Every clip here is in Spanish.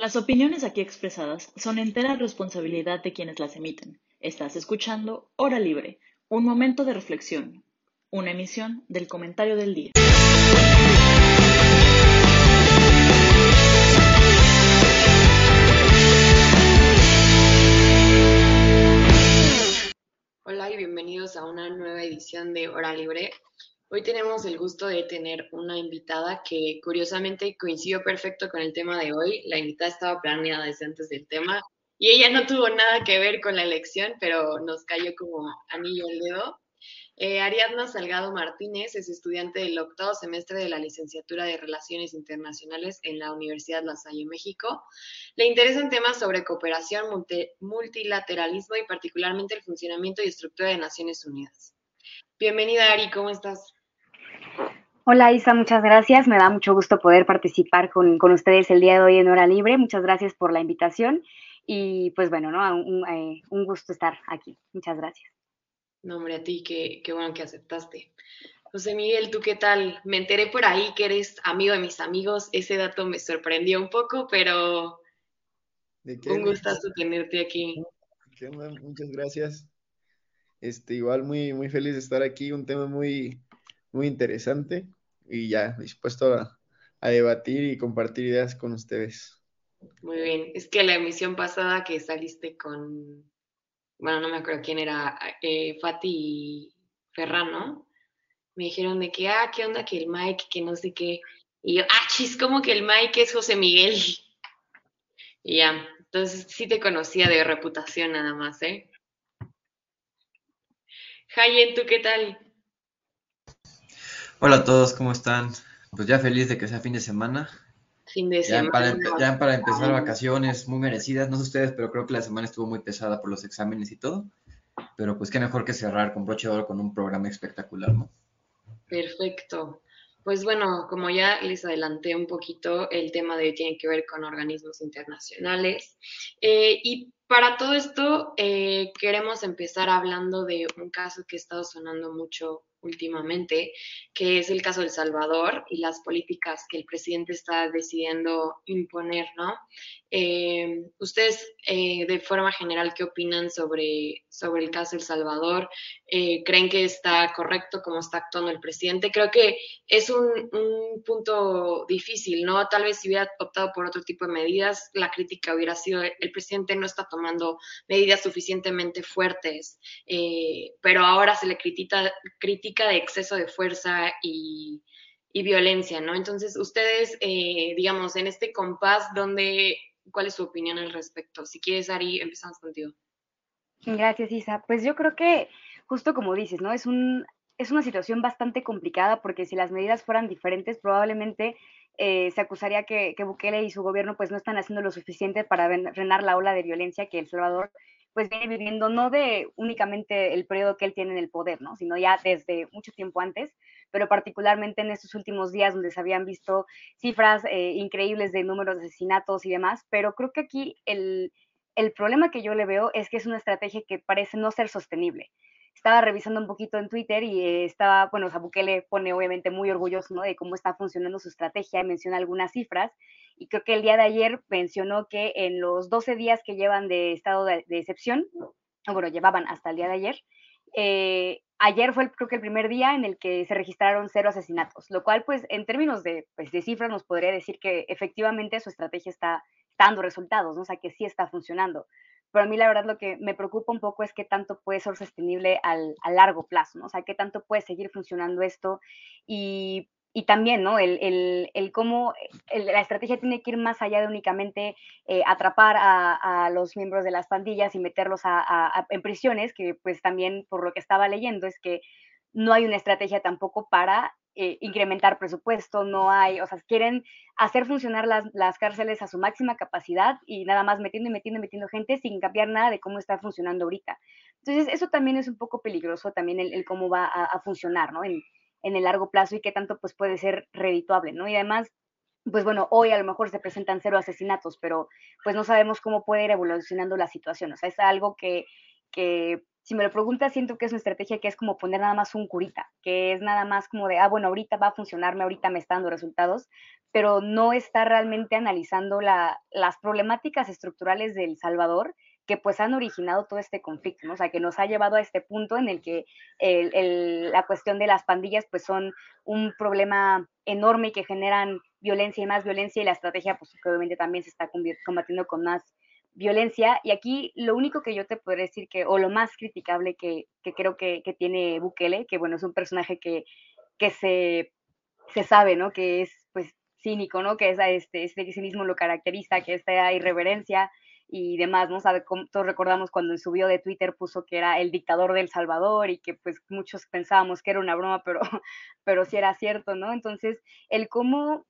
Las opiniones aquí expresadas son entera responsabilidad de quienes las emiten. Estás escuchando Hora Libre, un momento de reflexión, una emisión del comentario del día. Hola y bienvenidos a una nueva edición de Hora Libre. Hoy tenemos el gusto de tener una invitada que curiosamente coincidió perfecto con el tema de hoy. La invitada estaba planeada desde antes del tema y ella no tuvo nada que ver con la elección, pero nos cayó como anillo al dedo. Eh, Ariadna Salgado Martínez es estudiante del octavo semestre de la licenciatura de Relaciones Internacionales en la Universidad La Salle, México. Le interesan temas sobre cooperación, multilateralismo y particularmente el funcionamiento y estructura de Naciones Unidas. Bienvenida, Ari, ¿cómo estás? Hola Isa, muchas gracias. Me da mucho gusto poder participar con, ustedes el día de hoy en Hora Libre. Muchas gracias por la invitación y pues bueno, ¿no? Un, eh, gusto estar aquí. Muchas gracias. No, hombre, a ti, qué, qué bueno que aceptaste. José Miguel, ¿tú qué tal? Me enteré por ahí que eres amigo de mis amigos. Ese dato me sorprendió un poco, pero un gustazo tenerte aquí. Muchas gracias. Este, igual muy, muy feliz de estar aquí, un tema muy, muy interesante y ya dispuesto a, debatir y compartir ideas con ustedes. Muy bien, es que la emisión pasada que saliste con, bueno, no me acuerdo quién era, eh, Fati y Ferran, ¿no? Me dijeron de que, ah, ¿qué onda que el Mike, que no sé qué? Y yo, ah, chis, como que el Mike es José Miguel. Y ya, entonces sí te conocía de reputación nada más, ¿eh? Jayen, ¿tú qué tal? Hola a todos, ¿cómo están? Pues ya feliz de que sea fin de semana. Fin de semana. ya para empezar vacaciones muy merecidas, no sé ustedes, pero creo que la semana estuvo muy pesada por los exámenes y todo. Pero pues qué mejor que cerrar con broche de oro con un programa espectacular, ¿no? Perfecto. Pues bueno, como ya les adelanté un poquito, el tema de hoy tiene que ver con organismos internacionales. Eh, y para todo esto, eh, queremos empezar hablando de un caso que ha estado sonando mucho últimamente, que es el caso del Salvador y las políticas que el presidente está decidiendo imponer, ¿no? Eh, ustedes, eh, de forma general, ¿qué opinan sobre, sobre el caso del Salvador? Eh, ¿Creen que está correcto cómo está actuando el presidente? Creo que es un, un, punto difícil, ¿no? Tal vez si hubiera optado por otro tipo de medidas, la crítica hubiera sido, el presidente no está tomando medidas suficientemente fuertes, pero ahora se le critica, critica de exceso de fuerza y, violencia, ¿no? Entonces, ustedes, eh, digamos, en este compás, ¿dónde, ¿cuál es su opinión al respecto? Si quieres, Ari, empezamos contigo. Gracias, Isa. Pues yo creo que, justo como dices, ¿no? Es, un, es una situación bastante complicada porque si las medidas fueran diferentes, probablemente eh, se acusaría que, que, Bukele y su gobierno pues no están haciendo lo suficiente para frenar la ola de violencia que El Salvador pues viene viviendo no de únicamente el periodo que él tiene en el poder, ¿no? sino ya desde mucho tiempo antes, pero particularmente en estos últimos días donde se habían visto cifras eh, increíbles de números de asesinatos y demás, pero creo que aquí el, el problema que yo le veo es que es una estrategia que parece no ser sostenible. Estaba revisando un poquito en Twitter y eh, estaba, bueno, o le pone obviamente muy orgulloso de cómo está funcionando su estrategia, menciona algunas cifras y creo que el día de ayer mencionó que en los 12 días que llevan de estado de, excepción, bueno, llevaban hasta el día de ayer, eh, ayer fue creo que el primer día en el que se registraron cero asesinatos, lo cual pues en términos de, pues, de cifras nos podría decir que efectivamente su estrategia está, dando resultados, ¿no? o sea que sí está funcionando pero a mí la verdad lo que me preocupa un poco es qué tanto puede ser sostenible al, a largo plazo, ¿no? O sea, qué tanto puede seguir funcionando esto y, y también, ¿no? El, el, el cómo la estrategia tiene que ir más allá de únicamente eh, atrapar a, los miembros de las pandillas y meterlos a, en prisiones, que pues también por lo que estaba leyendo es que no hay una estrategia tampoco para eh, incrementar presupuesto, no hay, o sea, quieren hacer funcionar las, las, cárceles a su máxima capacidad y nada más metiendo y metiendo y metiendo gente sin cambiar nada de cómo está funcionando ahorita. Entonces, eso también es un poco peligroso, también el, cómo va a, funcionar, ¿no? En, en, el largo plazo y qué tanto pues puede ser redituable, ¿no? Y además, pues bueno, hoy a lo mejor se presentan cero asesinatos, pero pues no sabemos cómo puede ir evolucionando la situación, o sea, es algo que, que si me lo preguntas, siento que es una estrategia que es como poner nada más un curita, que es nada más como de, ah, bueno, ahorita va a funcionarme, ahorita me está dando resultados, pero no está realmente analizando la, las problemáticas estructurales de El Salvador que pues han originado todo este conflicto. O sea, que nos ha llevado a este punto en el que la cuestión de las pandillas pues son un problema enorme que generan violencia y más violencia y la estrategia pues obviamente también se está combatiendo con más violencia. Y aquí lo único que yo te podría decir que, o lo más criticable que, que creo que, que, tiene Bukele, que bueno, es un personaje que, que se, se sabe, ¿no? Que es pues cínico, ¿no? Que es este, este cinismo lo caracteriza, que esta irreverencia y demás, ¿no? Sabe, todos recordamos cuando en su de Twitter puso que era el dictador del Salvador y que pues muchos pensábamos que era una broma, pero, pero sí era cierto, ¿no? Entonces, el cómo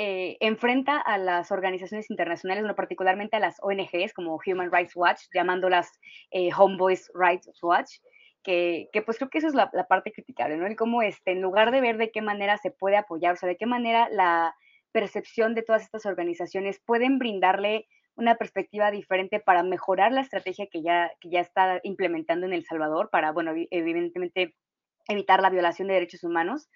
eh, enfrenta a las organizaciones internacionales, no particularmente a las ONGs como Human Rights Watch, llamándolas eh, Homeboys Rights Watch, que, que, pues creo que eso es la, la, parte criticable, ¿no? El cómo, este, en lugar de ver de qué manera se puede apoyar, o sea, de qué manera la percepción de todas estas organizaciones pueden brindarle una perspectiva diferente para mejorar la estrategia que ya, que ya está implementando en El Salvador, para, bueno, evidentemente evitar la violación de derechos humanos.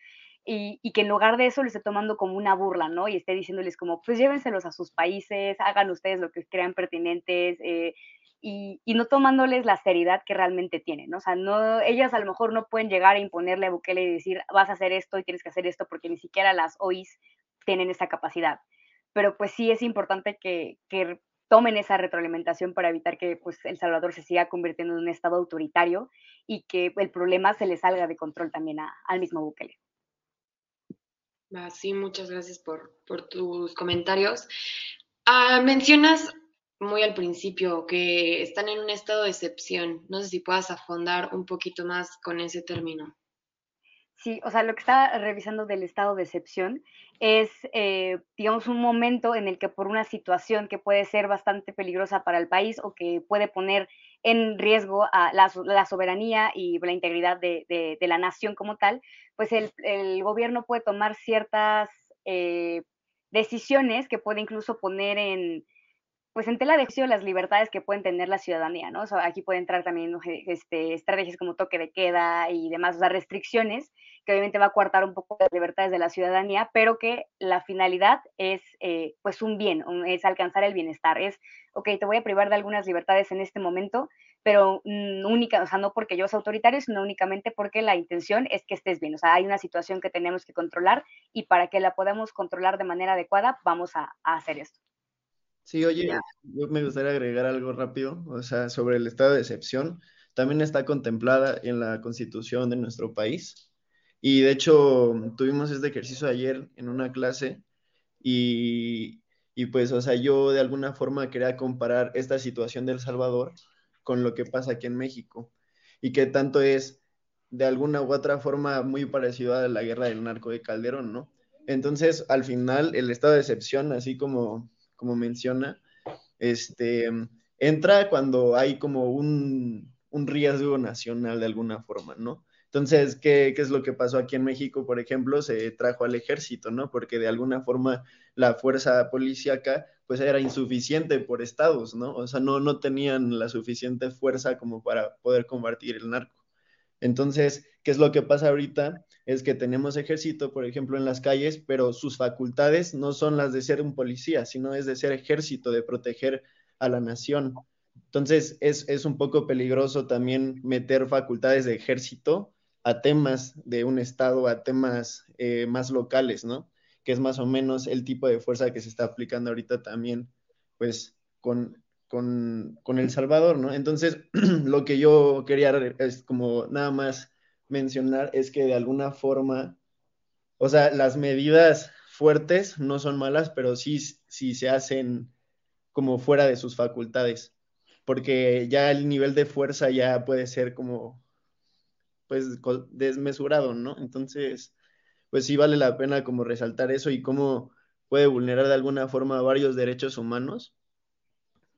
Y, y, que en lugar de eso lo esté tomando como una burla, ¿no? Y esté diciéndoles como, pues llévenselos a sus países, hagan ustedes lo que crean pertinentes, eh, y, y, no tomándoles la seriedad que realmente tienen, ¿no? O sea, no, ellas a lo mejor no pueden llegar a imponerle a Bukele y decir, vas a hacer esto y tienes que hacer esto, porque ni siquiera las OIS tienen esa capacidad. Pero pues sí es importante que, que tomen esa retroalimentación para evitar que pues, El Salvador se siga convirtiendo en un estado autoritario y que el problema se le salga de control también a, al mismo Bukele. Sí, muchas gracias por, tus comentarios. Ah, mencionas muy al principio que están en un estado de excepción. No sé si puedas afondar un poquito más con ese término. Sí, o sea, lo que está revisando del estado de excepción es, eh, digamos, un momento en el que por una situación que puede ser bastante peligrosa para el país o que puede poner en riesgo a la, la soberanía y la integridad de, la nación como tal, pues el, el gobierno puede tomar ciertas eh, decisiones que puede incluso poner en, pues en tela de las libertades que pueden tener la ciudadanía, ¿no? O sea, aquí puede entrar también este, estrategias como toque de queda y demás, o sea, restricciones que obviamente va a coartar un poco las libertades de la ciudadanía, pero que la finalidad es eh, pues un bien, es alcanzar el bienestar, es, ok, te voy a privar de algunas libertades en este momento, pero mm, única, o sea, no porque yo sea autoritario, sino únicamente porque la intención es que estés bien, o sea, hay una situación que tenemos que controlar y para que la podamos controlar de manera adecuada, vamos a hacer esto. Sí, oye, yo me gustaría agregar algo rápido, o sea, sobre el estado de excepción. También está contemplada en la constitución de nuestro país. Y de hecho, tuvimos este ejercicio ayer en una clase y, y pues, o sea, yo de alguna forma quería comparar esta situación de El Salvador con lo que pasa aquí en México y que tanto es de alguna u otra forma muy parecido a la guerra del narco de Calderón, ¿no? Entonces, al final, el estado de excepción, así como como menciona, este, entra cuando hay como un, un riesgo nacional de alguna forma, ¿no? Entonces, ¿qué, ¿qué, es lo que pasó aquí en México, por ejemplo? Se trajo al ejército, ¿no? Porque de alguna forma la fuerza policíaca pues era insuficiente por estados, ¿no? O sea, no, no tenían la suficiente fuerza como para poder combatir el narco. Entonces, ¿qué es lo que pasa ahorita? Es que tenemos ejército, por ejemplo, en las calles, pero sus facultades no son las de ser un policía, sino es de ser ejército, de proteger a la nación. Entonces, es, es un poco peligroso también meter facultades de ejército a temas de un estado, a temas eh, más locales, ¿no? Que es más o menos el tipo de fuerza que se está aplicando ahorita también, pues, con, con, con El Salvador, ¿no? Entonces, lo que yo quería es como nada más mencionar es que de alguna forma, o sea, las medidas fuertes no son malas, pero sí, sí se hacen como fuera de sus facultades, porque ya el nivel de fuerza ya puede ser como, pues, desmesurado, ¿no? Entonces, pues sí vale la pena como resaltar eso y cómo puede vulnerar de alguna forma varios derechos humanos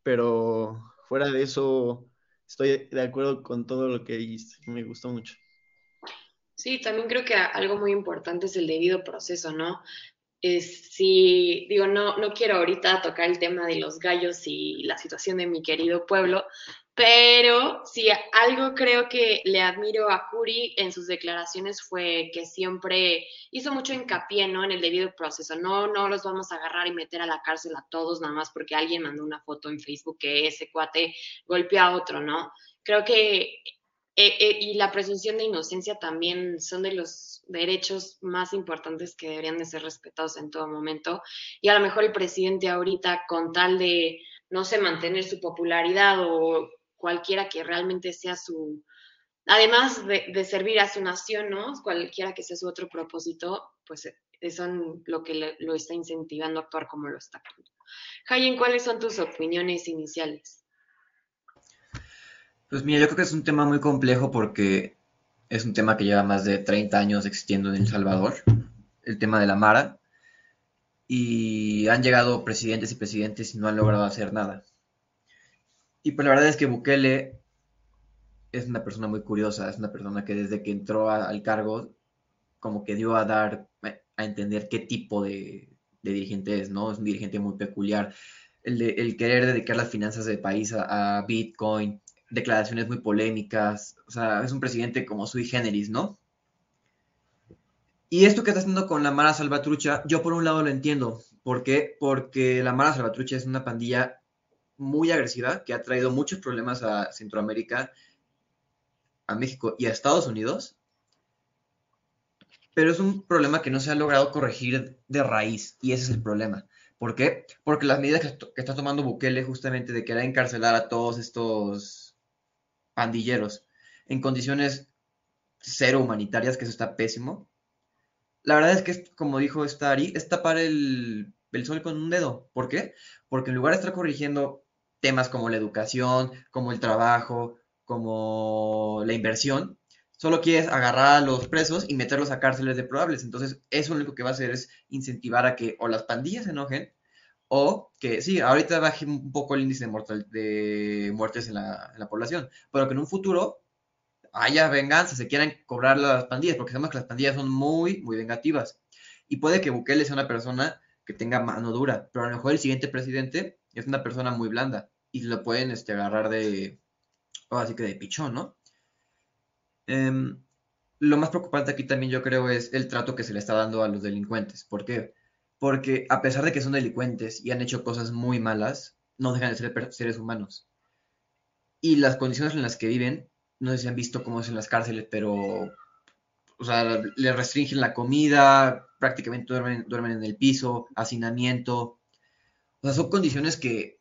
pero fuera de eso, estoy de acuerdo con todo lo que dijiste, me gustó mucho. Sí, también creo que algo muy importante es el debido proceso, ¿no? Es, si, digo, no, no quiero ahorita tocar el tema de los gallos y la situación de mi querido pueblo, Pero si algo creo que le admiro a Curi en sus declaraciones fue que siempre hizo mucho hincapié ¿no? en el debido proceso. No, no los vamos a agarrar y meter a la cárcel a todos nada más porque alguien mandó una foto en Facebook que ese cuate golpeó a otro, ¿no? Creo que eh, eh, y la presunción de inocencia también son de los derechos más importantes que deberían de ser respetados en todo momento. Y a lo mejor el presidente ahorita, con tal de, no sé, mantener su popularidad o cualquiera que realmente sea su, además de, servir a su nación, ¿no? Cualquiera que sea su otro propósito, pues son lo que lo está incentivando a actuar como lo está. Jayen, ¿cuáles son tus opiniones iniciales? Pues mira, yo creo que es un tema muy complejo porque es un tema que lleva más de 30 años existiendo en El Salvador, el tema de la Mara, y han llegado presidentes y presidentes y no han logrado hacer nada. Y pues la verdad es que Bukele es una persona muy curiosa, es una persona que desde que entró al cargo, como que dio a dar a entender qué tipo de, dirigente es, ¿no? Es un dirigente muy peculiar. El, querer dedicar las finanzas del país a, Bitcoin, declaraciones muy polémicas, o sea, es un presidente como sui generis, ¿no? Y esto que está haciendo con la Mara Salvatrucha, yo por un lado lo entiendo. ¿Por qué? Porque la Mara Salvatrucha es una pandilla muy agresiva que ha traído muchos problemas a Centroamérica, a México y a Estados Unidos. Pero es un problema que no se ha logrado corregir de raíz y ese es el problema. ¿Por qué? Porque las medidas que, está tomando Bukele justamente de querer encarcelar a todos estos pandilleros en condiciones cero humanitarias, que eso está pésimo. La verdad es que, como dijo Stari, es tapar el, el sol con un dedo. ¿Por qué? Porque en lugar de estar corrigiendo temas como la educación, como el trabajo, como la inversión, solo quieres agarrar a los presos y meterlos a cárceles de probables. Entonces, eso lo único que va a hacer es incentivar a que o las pandillas se enojen o que sí, ahorita baje un poco el índice de, mortal, de muertes en la, población, pero que en un futuro haya venganza, se quieran cobrar las pandillas, porque sabemos que las pandillas son muy, muy vengativas. Y puede que Bukele sea una persona que tenga mano dura, pero a lo mejor el siguiente presidente es una persona muy blanda y lo pueden este, agarrar de, así que de pichón, ¿no? Em, lo más preocupante aquí también yo creo es el trato que se le está dando a los delincuentes. ¿Por qué? Porque a pesar de que son delincuentes y han hecho cosas muy malas, no dejan de ser seres humanos. Y las condiciones en las que viven, no sé si han visto cómo es en las cárceles, pero, o sea, le restringen la comida, prácticamente duermen, duermen en el piso, hacinamiento. O sea, son condiciones que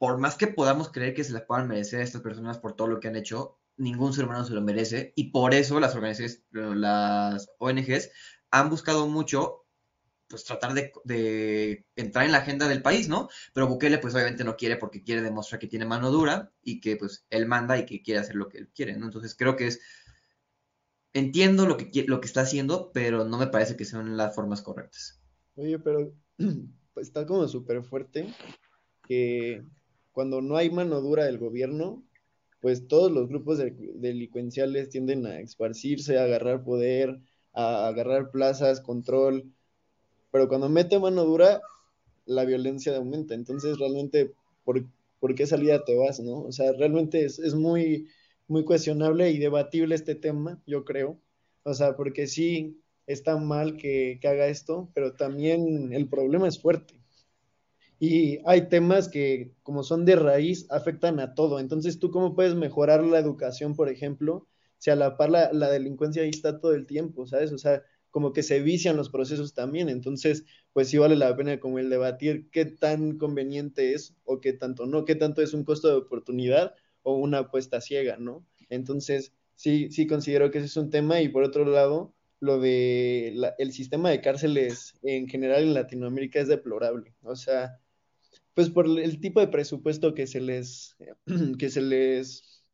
por más que podamos creer que se las puedan merecer a estas personas por todo lo que han hecho, ningún ser humano se lo merece y por eso las organizaciones, las ONGs han buscado mucho pues tratar de, entrar en la agenda del país, ¿no? Pero Bukele pues obviamente no quiere porque quiere demostrar que tiene mano dura y que pues él manda y que quiere hacer lo que él quiere, ¿no? Entonces creo que es, entiendo lo que, lo que está haciendo, pero no me parece que sean las formas correctas. Oye, pero está como súper fuerte que cuando no hay mano dura del gobierno, pues todos los grupos delincuenciales tienden a esparcirse, a agarrar poder, a agarrar plazas, control, pero cuando mete mano dura, la violencia aumenta. Entonces, realmente, ¿por, qué salida te vas, no? O sea, realmente es, muy, muy cuestionable y debatible este tema, yo creo. O sea, porque sí está mal que, que haga esto, pero también el problema es fuerte. Y hay temas que, como son de raíz, afectan a todo. Entonces, ¿tú cómo puedes mejorar la educación, por ejemplo, si a la par la, delincuencia ahí está todo el tiempo, ¿sabes? O sea, como que se vician los procesos también. Entonces, pues sí vale la pena como el debatir qué tan conveniente es o qué tanto no, qué tanto es un costo de oportunidad o una apuesta ciega, ¿no? Entonces, sí, sí considero que ese es un tema y por otro lado, lo de el sistema de cárceles en general en Latinoamérica es deplorable. O sea, pues por el tipo de presupuesto que se les, que se les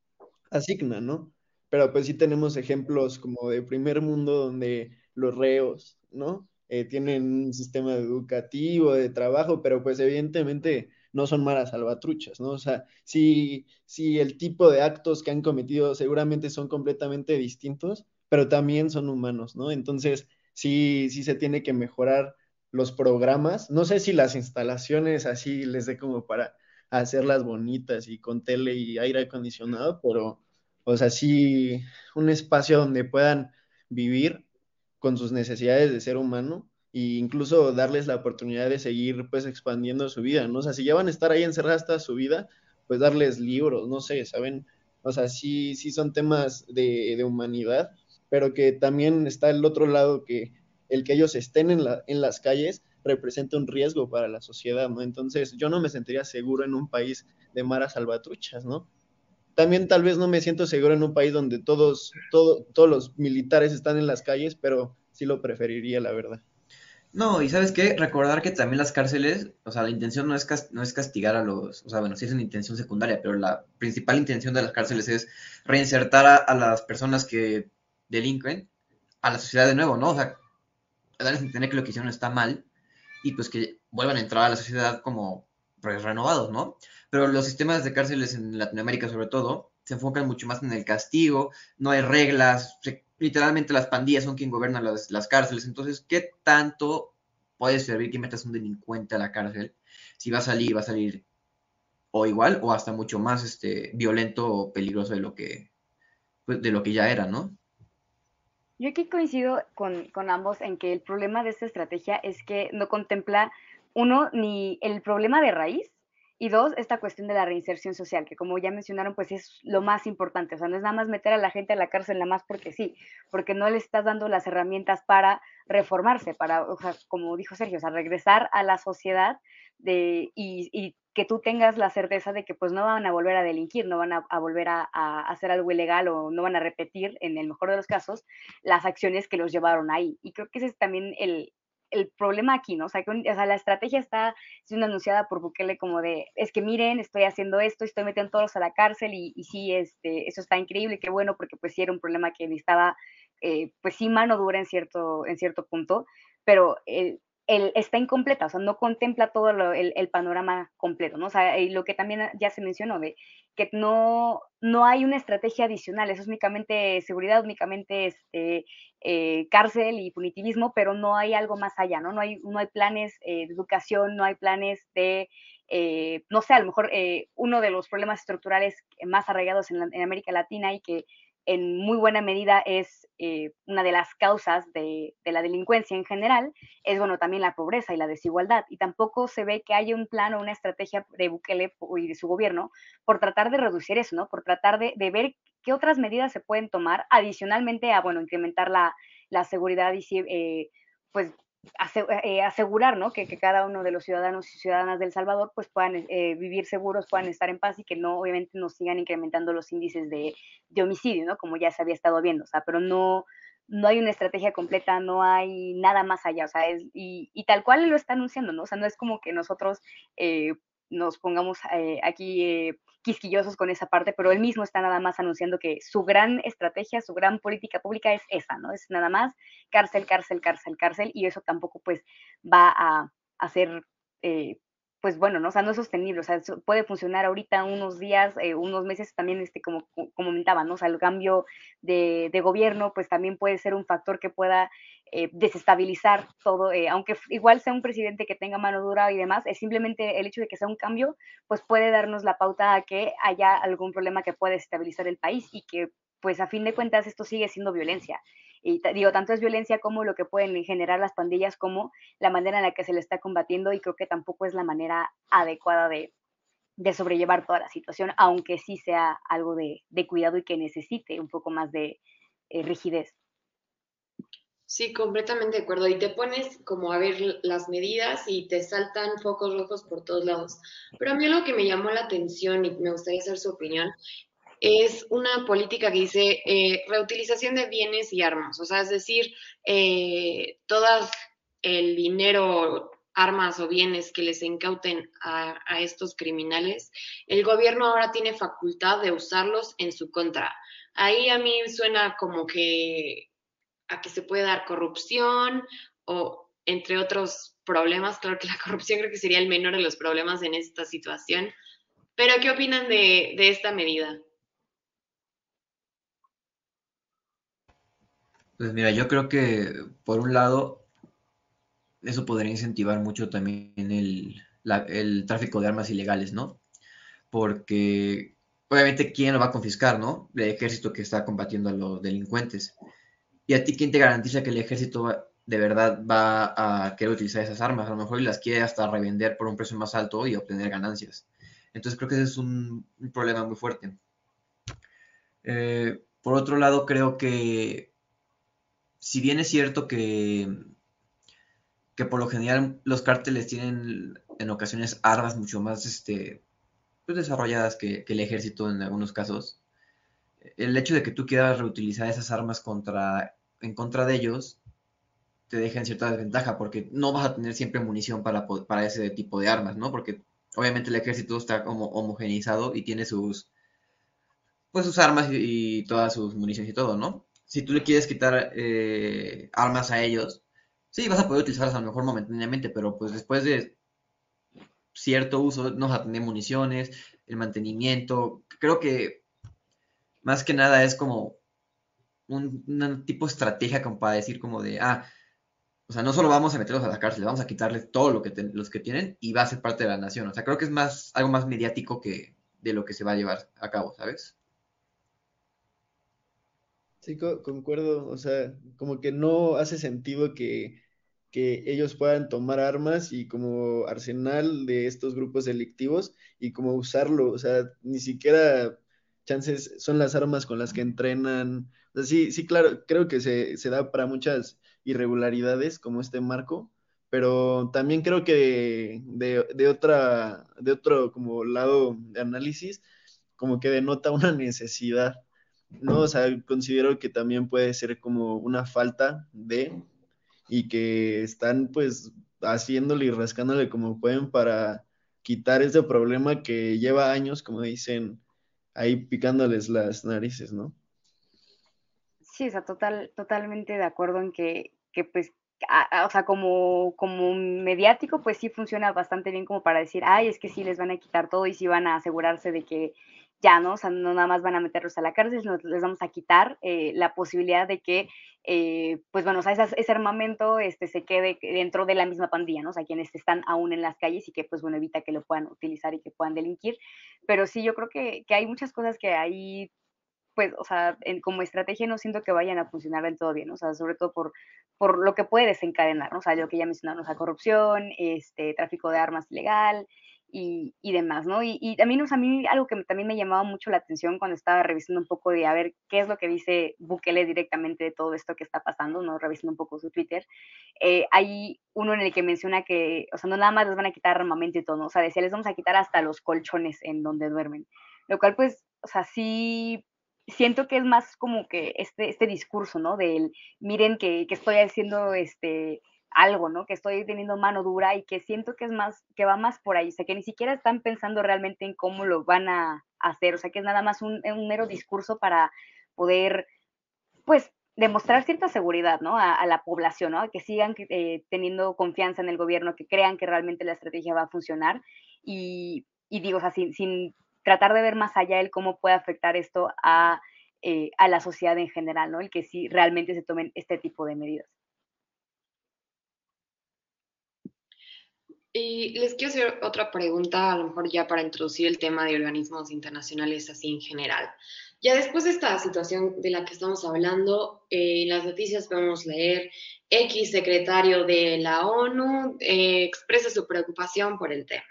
asigna, ¿no? Pero pues sí tenemos ejemplos como de primer mundo donde los reos, ¿no? Eh, tienen un sistema educativo, de trabajo, pero pues evidentemente no son malas salvatruchas, ¿no? O sea, si, si el tipo de actos que han cometido seguramente son completamente distintos, pero también son humanos, ¿no? Entonces, sí, sí se tiene que mejorar los programas. No sé si las instalaciones así les dé como para, hacerlas bonitas y con tele y aire acondicionado, pero, o sea, sí un espacio donde puedan vivir con sus necesidades de ser humano e incluso darles la oportunidad de seguir pues expandiendo su vida, ¿no? O sea, si ya van a estar ahí encerradas toda su vida, pues darles libros, no sé, ¿saben? O sea, sí, sí son temas de, de humanidad, pero que también está el otro lado que el que ellos estén en, la, en las calles representa un riesgo para la sociedad, ¿no? Entonces yo no me sentiría seguro en un país de maras salvatruchas, ¿no? También tal vez no me siento seguro en un país donde todos, todo, todos los militares están en las calles, pero sí lo preferiría, la verdad. No, y sabes qué, recordar que también las cárceles, o sea, la intención no es, no es castigar a los, o sea, bueno, sí es una intención secundaria, pero la principal intención de las cárceles es reinsertar a, las personas que delinquen a la sociedad de nuevo, ¿no? O sea, darles a entender que lo que hicieron está mal y pues que vuelvan a entrar a la sociedad como pues, renovados, ¿no? Pero los sistemas de cárceles en Latinoamérica sobre todo se enfocan mucho más en el castigo, no hay reglas, literalmente las pandillas son quien gobierna las, las, cárceles, entonces, ¿qué tanto puede servir que metas un delincuente a la cárcel si va a salir, va a salir o igual o hasta mucho más este, violento o peligroso de lo que, pues, de lo que ya era, ¿no? Yo aquí coincido con, con, ambos en que el problema de esta estrategia es que no contempla, uno, ni el problema de raíz, y dos, esta cuestión de la reinserción social, que como ya mencionaron, pues es lo más importante. O sea, no es nada más meter a la gente a la cárcel nada más porque sí, porque no le estás dando las herramientas para reformarse, para, o sea, como dijo Sergio, o sea, regresar a la sociedad de, y, y que tú tengas la certeza de que pues no van a volver a delinquir, no van a, volver a, hacer algo ilegal o no van a repetir, en el mejor de los casos, las acciones que los llevaron ahí. Y creo que ese es también el, el problema aquí, ¿no? O sea, que o sea, la estrategia está siendo anunciada por Bukele como de, es que miren, estoy haciendo esto, estoy metiendo todos a la cárcel y, y sí, este, eso está increíble, qué bueno, porque pues sí era un problema que necesitaba, eh, pues sí, mano dura en cierto, en cierto punto, pero el, el, está incompleta, o sea, no contempla todo lo, el, el, panorama completo, ¿no? O sea, y lo que también ya se mencionó, de que no, no hay una estrategia adicional, es únicamente seguridad, únicamente este, eh, cárcel y punitivismo, pero no hay algo más allá, ¿no? No hay, no hay planes eh, de educación, no hay planes de, eh, no sé, a lo mejor uno de los problemas estructurales más arraigados en, la, en América Latina y que en muy buena medida es eh, una de las causas de, la delincuencia en general, es bueno también la pobreza y la desigualdad. Y tampoco se ve que haya un plan o una estrategia de Bukele y de su gobierno por tratar de reducir eso, ¿no? Por tratar de, ver qué otras medidas se pueden tomar adicionalmente a, bueno, incrementar la, la seguridad y, eh, pues, asegurar ¿no? que, que, cada uno de los ciudadanos y ciudadanas del Salvador pues puedan eh, vivir seguros, puedan estar en paz y que no obviamente nos sigan incrementando los índices de, de, homicidio, ¿no? como ya se había estado viendo, o sea, pero no, no hay una estrategia completa, no hay nada más allá, o sea, es, y, y tal cual lo está anunciando, ¿no? O sea, no es como que nosotros eh, nos pongamos eh, aquí eh, quisquillosos con esa parte, pero él mismo está nada más anunciando que su gran estrategia, su gran política pública es esa, ¿no? Es nada más cárcel, cárcel, cárcel, cárcel, y eso tampoco pues va a, ser eh, pues bueno, ¿no? O sea, no es sostenible, o sea, puede funcionar ahorita unos días, eh, unos meses también, este, como, como comentaba, ¿no? O sea, el cambio de, de, gobierno, pues también puede ser un factor que pueda eh, desestabilizar todo, eh, aunque igual sea un presidente que tenga mano dura y demás, es simplemente el hecho de que sea un cambio, pues puede darnos la pauta a que haya algún problema que pueda desestabilizar el país y que, pues a fin de cuentas, esto sigue siendo violencia. Y digo, tanto es violencia como lo que pueden generar las pandillas, como la manera en la que se le está combatiendo, y creo que tampoco es la manera adecuada de, de sobrellevar toda la situación, aunque sí sea algo de, de cuidado y que necesite un poco más de eh, rigidez. Sí, completamente de acuerdo. Y te pones como a ver las medidas y te saltan focos rojos por todos lados. Pero a mí lo que me llamó la atención y me gustaría saber su opinión es una política que dice eh, reutilización de bienes y armas, o sea, es decir, eh, todo el dinero, armas o bienes que les incauten a, a, estos criminales, el gobierno ahora tiene facultad de usarlos en su contra. Ahí a mí suena como que a que se puede dar corrupción o entre otros problemas, claro que la corrupción creo que sería el menor de los problemas en esta situación. Pero, ¿qué opinan de, de esta medida? Pues mira, yo creo que por un lado eso podría incentivar mucho también el, la, el tráfico de armas ilegales, ¿no? porque obviamente quién lo va a confiscar, ¿no? El ejército que está combatiendo a los delincuentes. ¿Y a ti quién te garantiza que el ejército de verdad va a querer utilizar esas armas? A lo mejor las quiere hasta revender por un precio más alto y obtener ganancias. Entonces creo que ese es un, problema muy fuerte. Eh, por otro lado, creo que si bien es cierto que, que por lo general los cárteles tienen en ocasiones armas mucho más este, pues, desarrolladas que, el ejército en algunos casos, el hecho de que tú quieras reutilizar esas armas contra, en contra de ellos te deja en cierta desventaja porque no vas a tener siempre munición para, para ese tipo de armas, ¿no? Porque obviamente el ejército está como homogeneizado y tiene sus pues sus armas y, todas sus municiones y todo, ¿no? Si tú le quieres quitar eh, armas a ellos, sí, vas a poder utilizarlas a lo mejor momentáneamente, pero pues después de cierto uso no vas a tener municiones, el mantenimiento, creo que más que nada es como un, tipo de estrategia como para decir como de, ah, o sea, no solo vamos a meterlos a la cárcel, vamos a quitarles todo lo que los que tienen y va a ser parte de la nación. O sea, creo que es más algo más mediático que de lo que se va a llevar a cabo, ¿sabes? Sí, concuerdo. O sea, como que no hace sentido que, que ellos puedan tomar armas y como arsenal de estos grupos delictivos y como usarlo. O sea, ni siquiera chances son las armas con las que entrenan. O sea, sí, sí, claro, creo que se, se da para muchas irregularidades como este marco, pero también creo que de, otra, de otro como lado de análisis, como que denota una necesidad, ¿no? O sea, considero que también puede ser como una falta de, y que están pues haciéndole y rascándole como pueden para quitar ese problema que lleva años, como dicen, ahí picándoles las narices, ¿no? Sí, o sea, total, totalmente de acuerdo en que que pues, o sea, como, como mediático, pues sí funciona bastante bien como para decir, ay, es que sí les van a quitar todo y sí van a asegurarse de que ya, ¿no? O sea, no nada más van a meterlos a la cárcel, sino les vamos a quitar eh, la posibilidad de que, eh, pues bueno, o sea, ese armamento este, se quede dentro de la misma pandilla, ¿no? O sea, quienes están aún en las calles y que, pues bueno, evita que lo puedan utilizar y que puedan delinquir. Pero sí, yo creo que, que hay muchas cosas que ahí pues, o sea, como estrategia no siento que vayan a funcionar del todo bien, o sea, sobre todo por, por lo que puede desencadenar, ¿no? O sea, lo que ya mencionamos, o sea, corrupción, este, tráfico de armas ilegal y, demás, ¿no? Y, y, también, o sea, a mí algo que también me llamaba mucho la atención cuando estaba revisando un poco de a ver qué es lo que dice Bukele directamente de todo esto que está pasando, ¿no? Revisando un poco su Twitter, eh, hay uno en el que menciona que, o sea, no nada más les van a quitar armamento y todo, ¿no? O sea, decía, les vamos a quitar hasta los colchones en donde duermen, lo cual, pues, o sea, sí siento que es más como que este, este discurso, ¿no? Del, miren que, que, estoy haciendo este, algo, ¿no? Que estoy teniendo mano dura y que siento que es más, que va más por ahí, o sea, que ni siquiera están pensando realmente en cómo lo van a hacer, o sea, que es nada más un, un mero discurso para poder, pues, demostrar cierta seguridad, ¿no? A, la población, ¿no? Que sigan eh, teniendo confianza en el gobierno, que crean que realmente la estrategia va a funcionar y, y digo, o sea, sin, sin tratar de ver más allá el cómo puede afectar esto a, eh, a la sociedad en general, ¿no? El que sí realmente se tomen este tipo de medidas. Y les quiero hacer otra pregunta, a lo mejor ya para introducir el tema de organismos internacionales así en general. Ya después de esta situación de la que estamos hablando, eh, en las noticias podemos leer X secretario de la ONU eh, expresa su preocupación por el tema.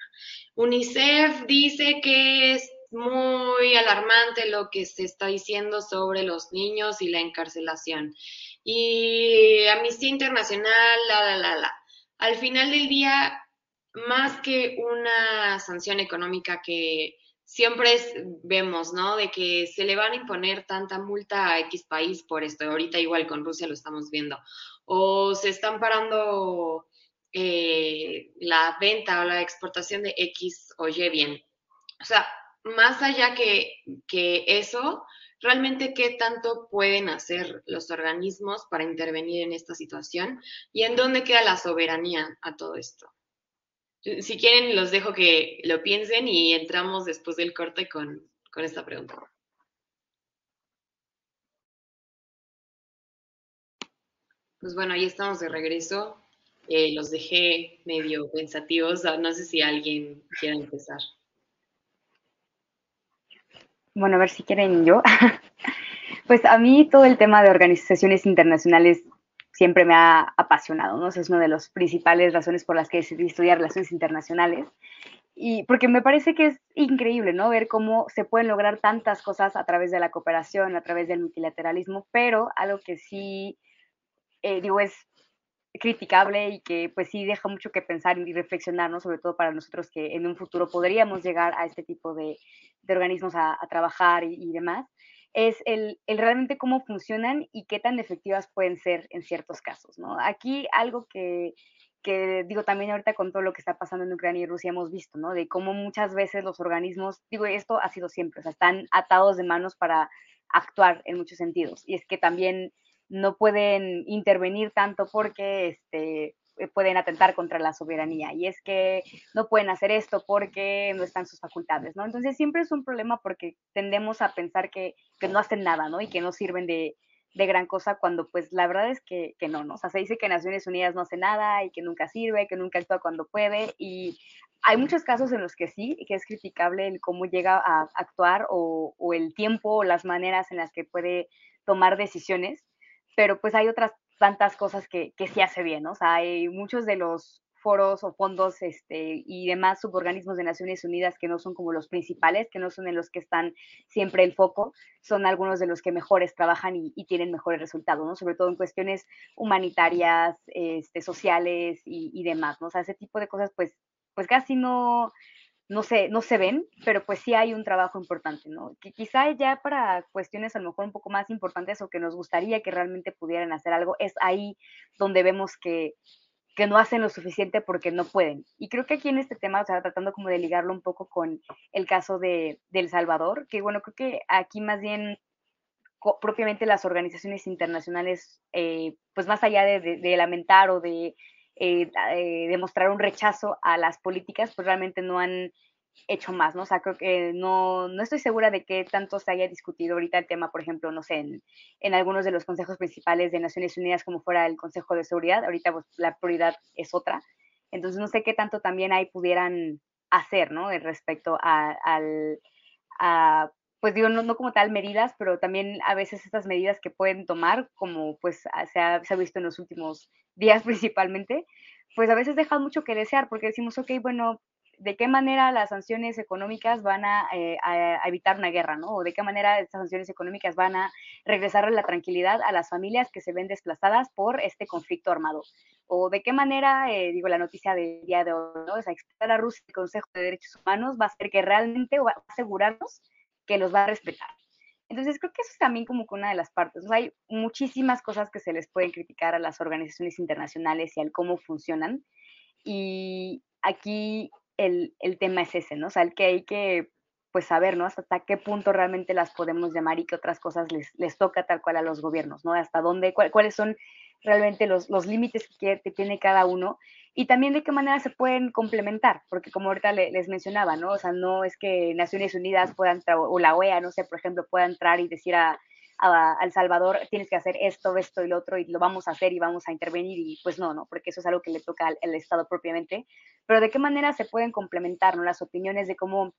UNICEF dice que es muy alarmante lo que se está diciendo sobre los niños y la encarcelación. Y Amnistía Internacional, la, la, la, la. Al final del día, más que una sanción económica que siempre vemos, ¿no? De que se le van a imponer tanta multa a X país por esto. Ahorita igual con Rusia lo estamos viendo. O se están parando eh, la venta o la exportación de X o Y bien. O sea, más allá que, que eso, realmente qué tanto pueden hacer los organismos para intervenir en esta situación y en dónde queda la soberanía a todo esto. Si quieren, los dejo que lo piensen y entramos después del corte con, con esta pregunta. Pues bueno, ahí estamos de regreso. Eh, los dejé medio pensativos. No sé si alguien quiere empezar. bueno, a ver si quieren yo. pues a mí todo el tema de organizaciones internacionales siempre me ha apasionado, ¿no? es una de las principales razones por las que decidí estudiar relaciones internacionales. Y porque me parece que es increíble, ¿no? Ver cómo se pueden lograr tantas cosas a través de la cooperación, a través del multilateralismo, pero algo que sí, eh, digo, es criticable y que pues sí deja mucho que pensar y reflexionar, ¿no? Sobre todo para nosotros que en un futuro podríamos llegar a este tipo de, de organismos a, trabajar y, demás, es el, el, realmente cómo funcionan y qué tan efectivas pueden ser en ciertos casos, ¿no? Aquí algo que, que digo también ahorita con todo lo que está pasando en Ucrania y Rusia hemos visto, ¿no? De cómo muchas veces los organismos, digo, esto ha sido siempre, o sea, están atados de manos para actuar en muchos sentidos. Y es que también no pueden intervenir tanto porque este, pueden atentar contra la soberanía y es que no pueden hacer esto porque no están sus facultades, ¿no? Entonces siempre es un problema porque tendemos a pensar que, que no hacen nada, ¿no? Y que no sirven de, de gran cosa cuando pues la verdad es que, que, no, ¿no? O sea, se dice que Naciones Unidas no hace nada y que nunca sirve, que nunca actúa cuando puede y hay muchos casos en los que sí, que es criticable el cómo llega a actuar o, o el tiempo o las maneras en las que puede tomar decisiones, pero pues hay otras tantas cosas que, que sí hace bien, ¿no? O sea, hay muchos de los foros o fondos este, y demás suborganismos de Naciones Unidas que no son como los principales, que no son en los que están siempre el foco, son algunos de los que mejores trabajan y, tienen mejores resultados, ¿no? Sobre todo en cuestiones humanitarias, este, sociales y, y, demás, ¿no? O sea, ese tipo de cosas, pues, pues casi no, no se, no se ven, pero pues sí hay un trabajo importante, ¿no? Que quizá ya para cuestiones a lo mejor un poco más importantes o que nos gustaría que realmente pudieran hacer algo, es ahí donde vemos que, que no hacen lo suficiente porque no pueden. Y creo que aquí en este tema, o sea, tratando como de ligarlo un poco con el caso de, El Salvador, que bueno, creo que aquí más bien propiamente las organizaciones internacionales, eh, pues más allá de lamentar o de eh, eh, demostrar un rechazo a las políticas, pues realmente no han hecho más, ¿no? O sea, creo que no, no estoy segura de qué tanto se haya discutido ahorita el tema, por ejemplo, no sé, en, en algunos de los consejos principales de Naciones Unidas, como fuera el Consejo de Seguridad, ahorita pues la prioridad es otra. Entonces, no sé qué tanto también ahí pudieran hacer, ¿no? Respecto a, al, a, pues digo, no, como tal medidas, pero también a veces estas medidas que pueden tomar, como pues se ha, se ha visto en los últimos días principalmente, pues a veces dejan mucho que desear porque decimos, ok, bueno, ¿de qué manera las sanciones económicas van eh, a, evitar una guerra, ¿no? O de qué manera estas sanciones económicas van a regresar la tranquilidad a las familias que se ven desplazadas por este conflicto armado. O de qué manera, eh, digo, la noticia del día de hoy, ¿no? O sea, explicar a Rusia el Consejo de Derechos Humanos va a ser que realmente va a asegurarnos que los va a respetar. Entonces, creo que eso es también como que una de las partes. hay muchísimas cosas que se les pueden criticar a las organizaciones internacionales y al cómo funcionan. Y aquí el, el tema es ese, ¿no? O sea, el que hay que pues saber, ¿no? Hasta qué punto realmente las podemos llamar y qué otras cosas les, les toca tal cual a los gobiernos, ¿no? Hasta dónde, cuáles son realmente los, los límites que, que, tiene cada uno y también de qué manera se pueden complementar, porque como ahorita les mencionaba, ¿no? O sea, no es que Naciones Unidas puedan, o la OEA, no sé, por ejemplo, pueda entrar y decir a, a, El Salvador, tienes que hacer esto, esto y lo otro, y lo vamos a hacer y vamos a intervenir, y pues no, ¿no? Porque eso es algo que le toca al, al Estado propiamente. Pero de qué manera se pueden complementar, ¿no? Las opiniones de cómo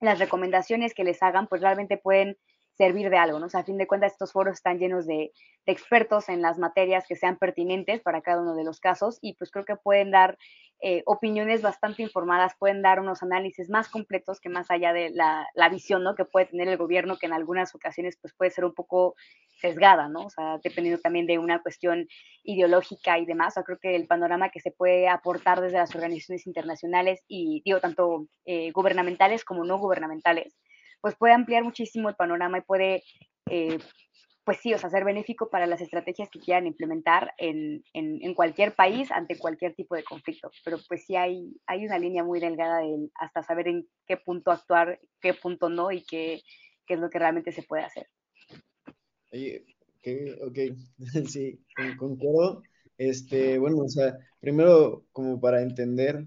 las recomendaciones que les hagan, pues realmente pueden servir de algo, ¿no? O sea, a fin de cuentas, estos foros están llenos de, expertos en las materias que sean pertinentes para cada uno de los casos y pues creo que pueden dar eh, opiniones bastante informadas, pueden dar unos análisis más completos que más allá de la, visión, ¿no? Que puede tener el gobierno, que en algunas ocasiones pues puede ser un poco sesgada, ¿no? O sea, dependiendo también de una cuestión ideológica y demás. O sea, creo que el panorama que se puede aportar desde las organizaciones internacionales y, digo, tanto eh, gubernamentales como no gubernamentales, pues puede ampliar muchísimo el panorama y puede, eh, pues sí, o sea, ser benéfico para las estrategias que quieran implementar en, en, cualquier país ante cualquier tipo de conflicto. Pero pues sí hay, hay una línea muy delgada de, hasta saber en qué punto actuar, qué punto no y qué, qué es lo que realmente se puede hacer. ok, sí, concuerdo. Este, bueno, o sea, primero como para entender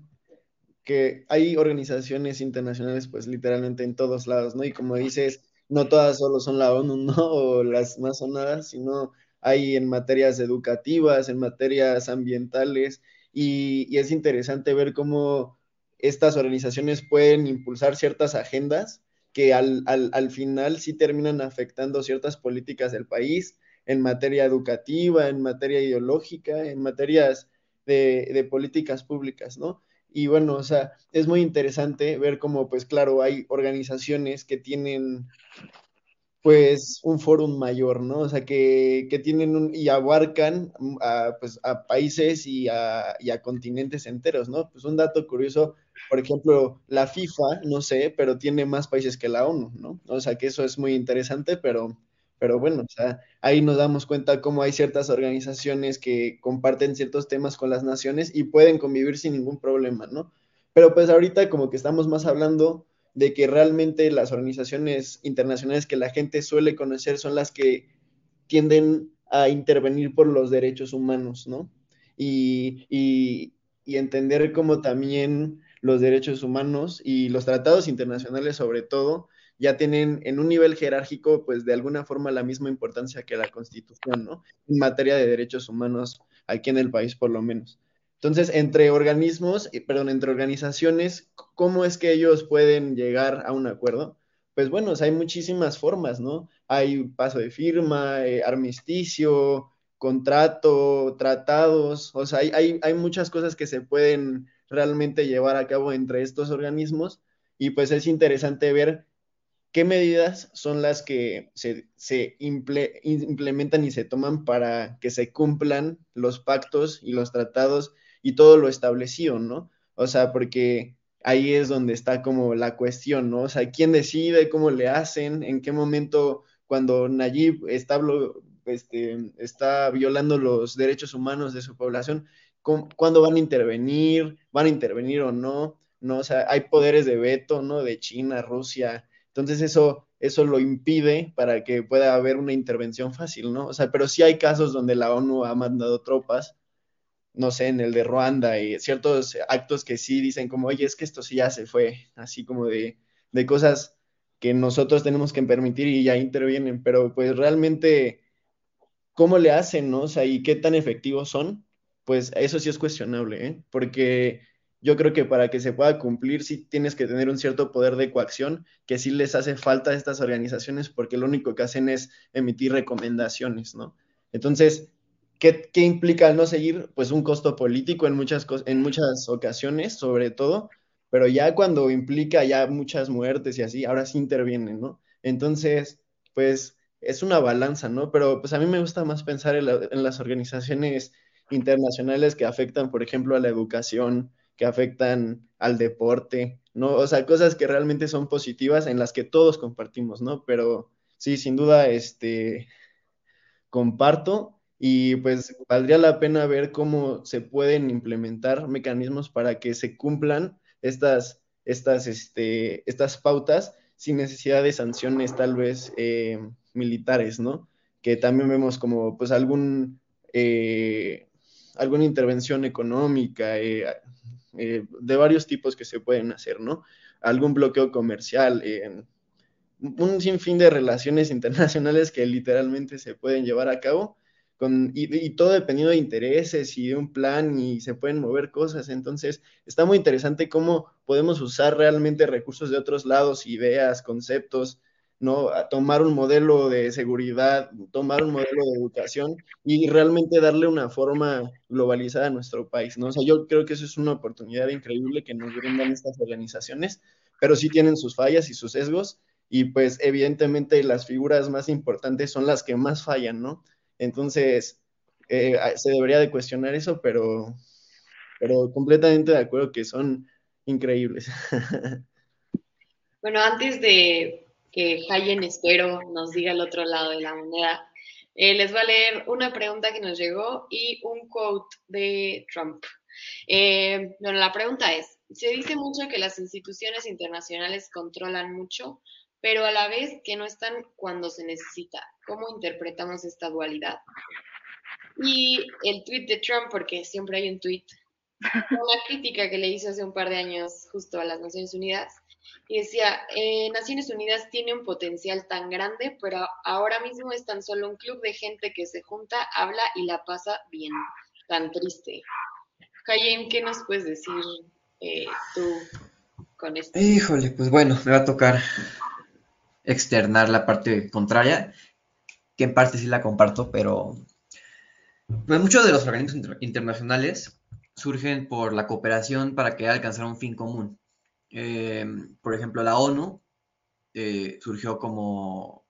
que hay organizaciones internacionales pues literalmente en todos lados, ¿no? Y como dices, no todas solo son la ONU, ¿no? O las más sonadas, sino hay en materias educativas, en materias ambientales, y, y es interesante ver cómo estas organizaciones pueden impulsar ciertas agendas que al, al, final sí terminan afectando ciertas políticas del país en materia educativa, en materia ideológica, en materias de, de políticas públicas, ¿no? Y bueno, o sea, es muy interesante ver cómo, pues claro, hay organizaciones que tienen pues un fórum mayor, ¿no? O sea, que, que tienen un, y abarcan a, pues, a países y a, y a, continentes enteros, ¿no? Pues un dato curioso, por ejemplo, la FIFA, no sé, pero tiene más países que la ONU, ¿no? O sea, que eso es muy interesante, pero, pero bueno, o sea, ahí nos damos cuenta cómo hay ciertas organizaciones que comparten ciertos temas con las naciones y pueden convivir sin ningún problema, ¿no? Pero pues ahorita como que estamos más hablando de que realmente las organizaciones internacionales que la gente suele conocer son las que tienden a intervenir por los derechos humanos, ¿no? Y, y, entender cómo también los derechos humanos y los tratados internacionales sobre todo ya tienen en un nivel jerárquico pues de alguna forma la misma importancia que la constitución, ¿no? En materia de derechos humanos aquí en el país por lo menos. Entonces, entre organismos, eh, perdón, entre organizaciones, ¿cómo es que ellos pueden llegar a un acuerdo? Pues bueno, hay muchísimas formas, ¿no? Hay paso de firma, eh, armisticio, contrato, tratados, o sea, hay, hay, muchas cosas que se pueden realmente llevar a cabo entre estos organismos y pues es interesante ver qué medidas son las que se, implementan y se toman para que se cumplan los pactos y los tratados y todo lo establecido, ¿no? O sea, porque ahí es donde está como la cuestión, ¿no? O sea, ¿quién decide, cómo le hacen, en qué momento cuando Nayib está, este, está violando los derechos humanos de su población, cuándo van a intervenir, van a intervenir o no, ¿no? O sea, hay poderes de veto, ¿no? De China, Rusia. Entonces eso, eso lo impide para que pueda haber una intervención fácil, ¿no? O sea, pero sí hay casos donde la ONU ha mandado tropas no sé, en el de Ruanda y ciertos actos que sí dicen como, oye, es que esto sí ya se fue, así como de, de cosas que nosotros tenemos que permitir y ya intervienen, pero pues realmente, ¿cómo le hacen, no? O sea, y qué tan efectivos son, pues eso sí es cuestionable, ¿eh? Porque yo creo que para que se pueda cumplir sí tienes que tener un cierto poder de coacción que sí les hace falta a estas organizaciones porque lo único que hacen es emitir recomendaciones, ¿no? Entonces, ¿Qué, implica no seguir? Pues un costo político en muchas, en muchas ocasiones, sobre todo, pero ya cuando implica ya muchas muertes y así, ahora sí intervienen, ¿no? Entonces, pues es una balanza, ¿no? Pero pues a mí me gusta más pensar en, en las organizaciones internacionales que afectan, por ejemplo, a la educación, que afectan al deporte, ¿no? O sea, cosas que realmente son positivas en las que todos compartimos, ¿no? Pero sí, sin duda, este, comparto y pues valdría la pena ver cómo se pueden implementar mecanismos para que se cumplan estas, estas, este, estas pautas sin necesidad de sanciones tal vez eh, militares, ¿no? Que también vemos como pues algún, eh, alguna intervención económica eh, de varios tipos que se pueden hacer, ¿no? Algún bloqueo comercial, un sinfín de relaciones internacionales que literalmente se pueden llevar a cabo y, todo dependiendo de intereses y de un plan y se pueden mover cosas. Entonces, está muy interesante cómo podemos usar realmente recursos de otros lados, ideas, conceptos, ¿no? tomar un modelo de seguridad, tomar un modelo de educación y realmente darle una forma globalizada a nuestro país, ¿no? O sea, yo creo que eso es una oportunidad increíble que nos brindan estas organizaciones, pero sí tienen sus fallas y sus sesgos y pues evidentemente las figuras más importantes son las que más fallan, ¿no? Entonces, eh, se debería de cuestionar eso, pero, pero completamente de acuerdo que son increíbles. Bueno, antes de que Hayen Espero nos diga el otro lado de la moneda, eh, les voy a leer una pregunta que nos llegó y un quote de Trump. Eh, bueno, la pregunta es, se dice mucho que las instituciones internacionales controlan mucho, pero a la vez que no están cuando se necesita. ¿Cómo interpretamos esta dualidad? Y el tweet de Trump, porque siempre hay un tweet, una crítica que le hizo hace un par de años justo a las Naciones Unidas, y decía, eh, Naciones Unidas tiene un potencial tan grande, pero ahora mismo es tan solo un club de gente que se junta, habla y la pasa bien. Tan triste. Cayen, ¿qué nos puedes decir eh, tú con esto? Híjole, pues bueno, me va a tocar externar la parte contraria, que en parte sí la comparto, pero pues muchos de los organismos internacionales surgen por la cooperación para que alcanzar un fin común. Eh, por ejemplo, la ONU eh, surgió como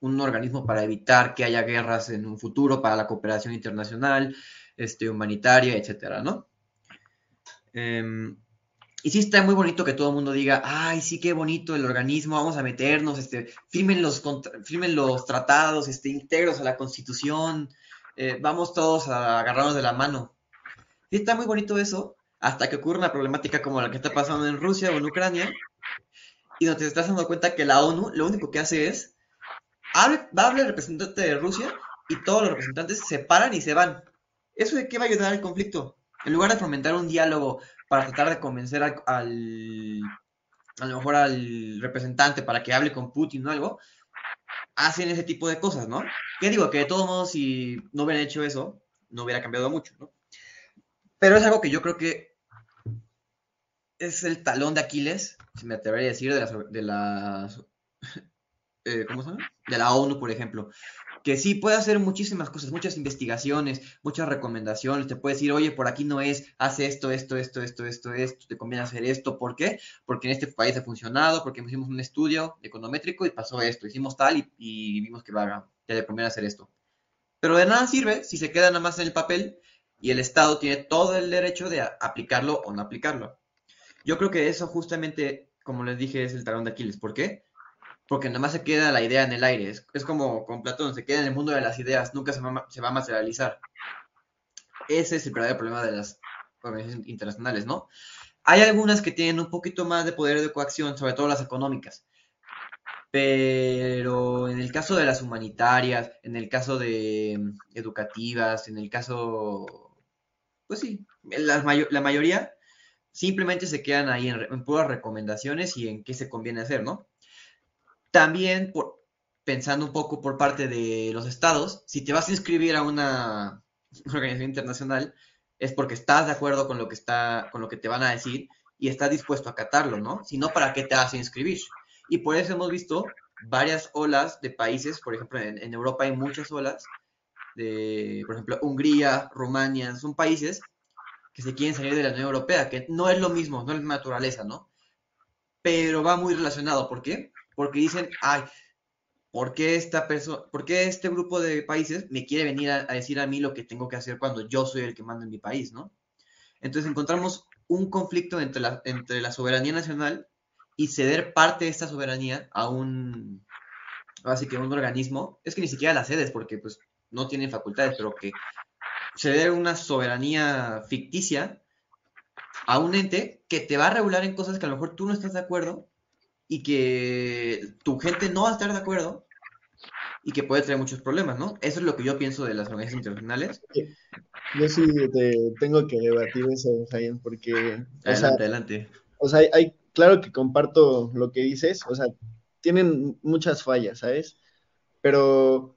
un organismo para evitar que haya guerras en un futuro, para la cooperación internacional, este, humanitaria, etcétera, ¿no? Em, y sí está muy bonito que todo el mundo diga, ay, sí, qué bonito el organismo, vamos a meternos, este, firmen los, firmen los tratados, este, integros a la constitución, eh, vamos todos a agarrarnos de la mano. Sí está muy bonito eso, hasta que ocurre una problemática como la que está pasando en Rusia o en Ucrania, y donde te estás dando cuenta que la ONU lo único que hace es, hable, va a hablar el representante de Rusia y todos los representantes se paran y se van. ¿Eso de qué va a ayudar al conflicto? En lugar de fomentar un diálogo para tratar de convencer al, a lo mejor al representante para que hable con Putin o algo, hacen ese tipo de cosas, ¿no? ¿Qué digo? Que de todos modos, si no hubieran hecho eso, no hubiera cambiado mucho, ¿no? Pero es algo que yo creo que es el talón de Aquiles, si me atrevería a decir, de la, de la, eh, ¿cómo se llama? De la ONU, por ejemplo que sí puede hacer muchísimas cosas, muchas investigaciones, muchas recomendaciones, te puede decir, oye, por aquí no es, hace esto, esto, esto, esto, esto, esto, te conviene hacer esto, ¿por qué? Porque en este país ha funcionado, porque hicimos un estudio econométrico y pasó esto, hicimos tal y, vimos que va, que le conviene hacer esto. Pero de nada sirve si se queda nada más en el papel y el Estado tiene todo el derecho de aplicarlo o no aplicarlo. Yo creo que eso justamente, como les dije, es el talón de Aquiles. ¿Por qué? porque nada más se queda la idea en el aire. Es, como con Platón, se queda en el mundo de las ideas, nunca se va, se va a materializar. Ese es el verdadero problema de las organizaciones internacionales, ¿no? Hay algunas que tienen un poquito más de poder de coacción, sobre todo las económicas. Pero en el caso de las humanitarias, en el caso de mm, educativas, en el caso, pues sí, la, la mayoría simplemente se quedan ahí en, en puras recomendaciones y en qué se conviene hacer, ¿no? También, pensando un poco por parte de los estados, si te vas a inscribir a una organización internacional, es porque estás de acuerdo con lo que está, con lo que te van a decir y estás dispuesto a acatarlo, ¿no? Si no, ¿para qué te vas a inscribir? Y por eso hemos visto varias olas de países, por ejemplo, en, en Europa hay muchas olas, de, por ejemplo, Hungría, Rumania, son países que se quieren salir de la Unión Europea, que no es lo mismo, no es naturaleza, ¿no? Pero va muy relacionado, ¿por qué? porque dicen, ay, ¿por qué esta persona, por qué este grupo de países me quiere venir a, decir a mí lo que tengo que hacer cuando yo soy el que manda en mi país, ¿no? Entonces encontramos un conflicto entre la, entre la soberanía nacional y ceder parte de esta soberanía a un, así que un organismo, es que ni siquiera la cedes porque pues no tienen facultades, pero que ceder una soberanía ficticia a un ente que te va a regular en cosas que a lo mejor tú no estás de acuerdo y que tu gente no va a estar de acuerdo y que puede traer muchos problemas, ¿no? Eso es lo que yo pienso de las organizaciones internacionales. Yo sí te tengo que debatir eso, Jaime, porque... Adelante, adelante. O sea, hay, claro que comparto lo que dices, o sea, tienen muchas fallas, ¿sabes? Pero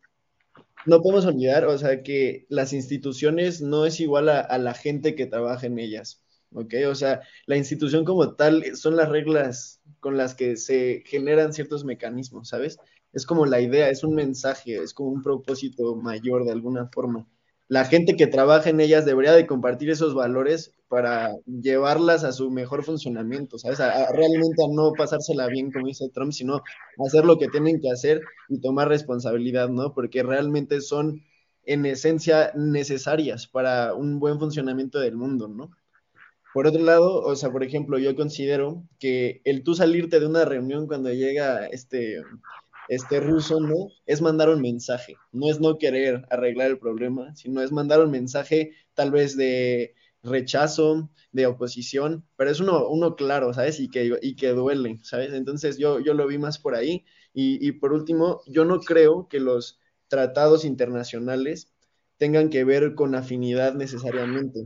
no podemos olvidar, o sea, que las instituciones no es igual a, la gente que trabaja en ellas, ¿ok? O sea, la institución como tal son las reglas con las que se generan ciertos mecanismos, ¿sabes? Es como la idea, es un mensaje, es como un propósito mayor de alguna forma. La gente que trabaja en ellas debería de compartir esos valores para llevarlas a su mejor funcionamiento, ¿sabes? A, realmente a no pasársela bien, como dice Trump, sino hacer lo que tienen que hacer y tomar responsabilidad, ¿no? Porque realmente son en esencia necesarias para un buen funcionamiento del mundo, ¿no? Por otro lado, o sea, por ejemplo, yo considero que el tú salirte de una reunión cuando llega este, este ruso, ¿no? Es mandar un mensaje, no es no querer arreglar el problema, sino es mandar un mensaje tal vez de rechazo, de oposición, pero es uno, uno claro, ¿sabes? Y que, y que duele, ¿sabes? Entonces yo, yo lo vi más por ahí. Y, y por último, yo no creo que los tratados internacionales tengan que ver con afinidad necesariamente.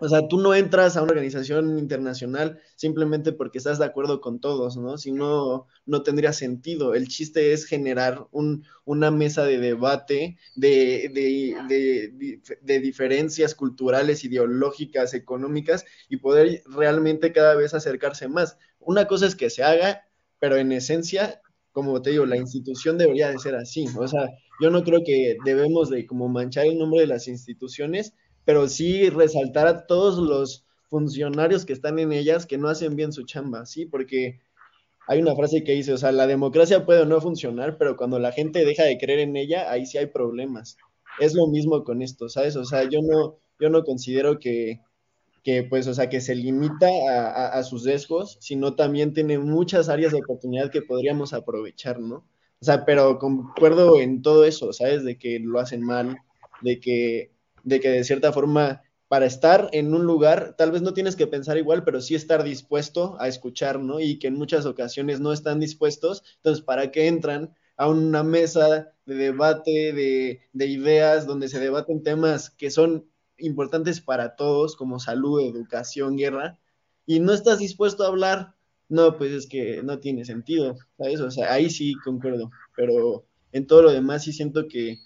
O sea, tú no entras a una organización internacional simplemente porque estás de acuerdo con todos, ¿no? Si no, no tendría sentido. El chiste es generar un, una mesa de debate de, de, de, diferencias culturales, ideológicas, económicas y poder realmente cada vez acercarse más. Una cosa es que se haga, pero en esencia como te digo, la institución debería de ser así. O sea, yo no creo que debemos de como manchar el nombre de las instituciones, pero sí resaltar a todos los funcionarios que están en ellas que no hacen bien su chamba, ¿sí? Porque hay una frase que dice, o sea, la democracia puede o no funcionar, pero cuando la gente deja de creer en ella, ahí sí hay problemas. Es lo mismo con esto, ¿sabes? O sea, yo no, yo no considero que, que pues, o sea, que se limita a, sus sesgos, sino también tiene muchas áreas de oportunidad que podríamos aprovechar, ¿no? O sea, pero concuerdo en todo eso, ¿sabes? De que lo hacen mal, de que, de que de cierta forma, para estar en un lugar, tal vez no tienes que pensar igual, pero sí estar dispuesto a escuchar, ¿no? Y que en muchas ocasiones no están dispuestos, entonces, ¿para qué entran a una mesa de debate, de, de ideas, donde se debaten temas que son importantes para todos, como salud, educación, guerra, y no estás dispuesto a hablar, no, pues es que no tiene sentido, ¿sabes? O sea, ahí sí concuerdo, pero en todo lo demás sí siento que,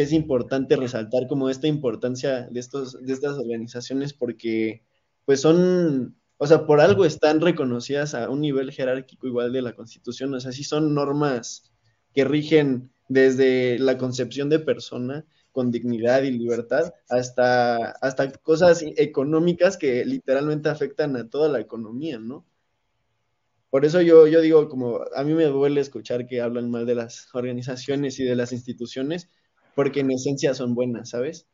que es importante resaltar como esta importancia de, estos, de estas organizaciones porque pues son, o sea, por algo están reconocidas a un nivel jerárquico igual de la Constitución, o sea, sí son normas que rigen desde la concepción de persona con dignidad y libertad, hasta, hasta cosas económicas que literalmente afectan a toda la economía, ¿no? Por eso yo, yo digo, como a mí me duele escuchar que hablan mal de las organizaciones y de las instituciones, porque en esencia son buenas, ¿sabes?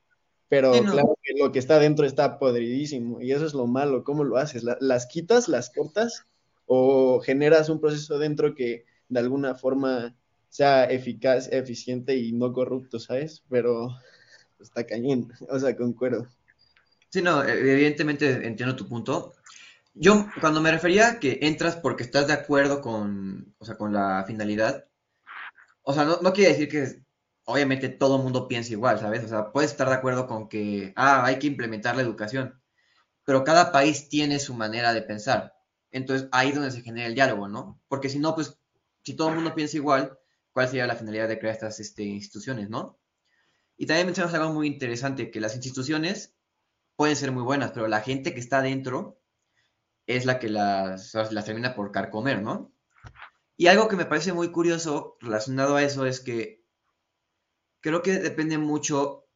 Pero Sí, no. claro que lo que está dentro está podridísimo y eso es lo malo. ¿Cómo lo haces? ¿La- ¿Las quitas, las cortas o generas un proceso dentro que de alguna forma sea eficaz, eficiente y no corrupto, ¿sabes? Pero está cañón, o sea, concuerdo. Sí, no, e- evidentemente entiendo tu punto. Yo, cuando me refería a que entras porque estás de acuerdo con, o sea, con la finalidad, o sea, no, no quiere decir que obviamente todo el mundo piense igual, ¿sabes? O sea, puedes estar de acuerdo con que, ah, hay que implementar la educación, pero cada país tiene su manera de pensar. Entonces, ahí es donde se genera el diálogo, ¿no? Porque si no, pues, si todo el mundo piensa igual, ¿cuál sería la finalidad de crear estas este, instituciones, ¿no? Y también mencionas algo muy interesante, que las instituciones pueden ser muy buenas, pero la gente que está dentro es la que las, las termina por carcomer, ¿no? Y algo que me parece muy curioso relacionado a eso es que creo que depende mucho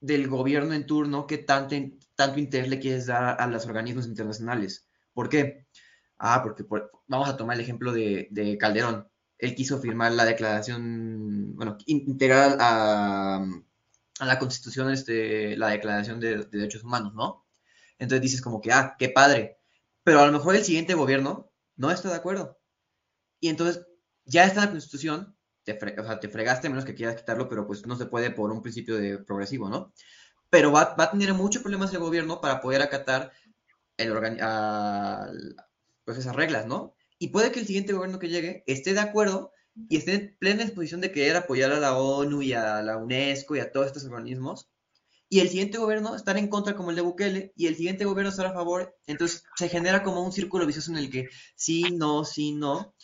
del gobierno en turno que tanto, tanto interés le quieres dar a los organismos internacionales. ¿Por qué? Ah, porque por- vamos a tomar el ejemplo de, de Calderón. Él quiso firmar la declaración, bueno, in- integrar a, la Constitución este, la Declaración de, de Derechos Humanos, ¿no? Entonces dices como que, ah, qué padre. Pero a lo mejor el siguiente gobierno no está de acuerdo. Y entonces ya está la Constitución, te, fre- o fregaste menos que quieras quitarlo, pero pues no se puede por un principio de progresivo, ¿no? Pero va, va a tener muchos problemas el gobierno para poder acatar el pues esas reglas, ¿no? Y puede que el siguiente gobierno que llegue esté de acuerdo y esté en plena disposición de querer apoyar a la ONU y a la UNESCO y a todos estos organismos. Y el siguiente gobierno estar en contra como el de Bukele y el siguiente gobierno estar a favor. Entonces se genera como un círculo vicioso en el que sí, no, sí, no.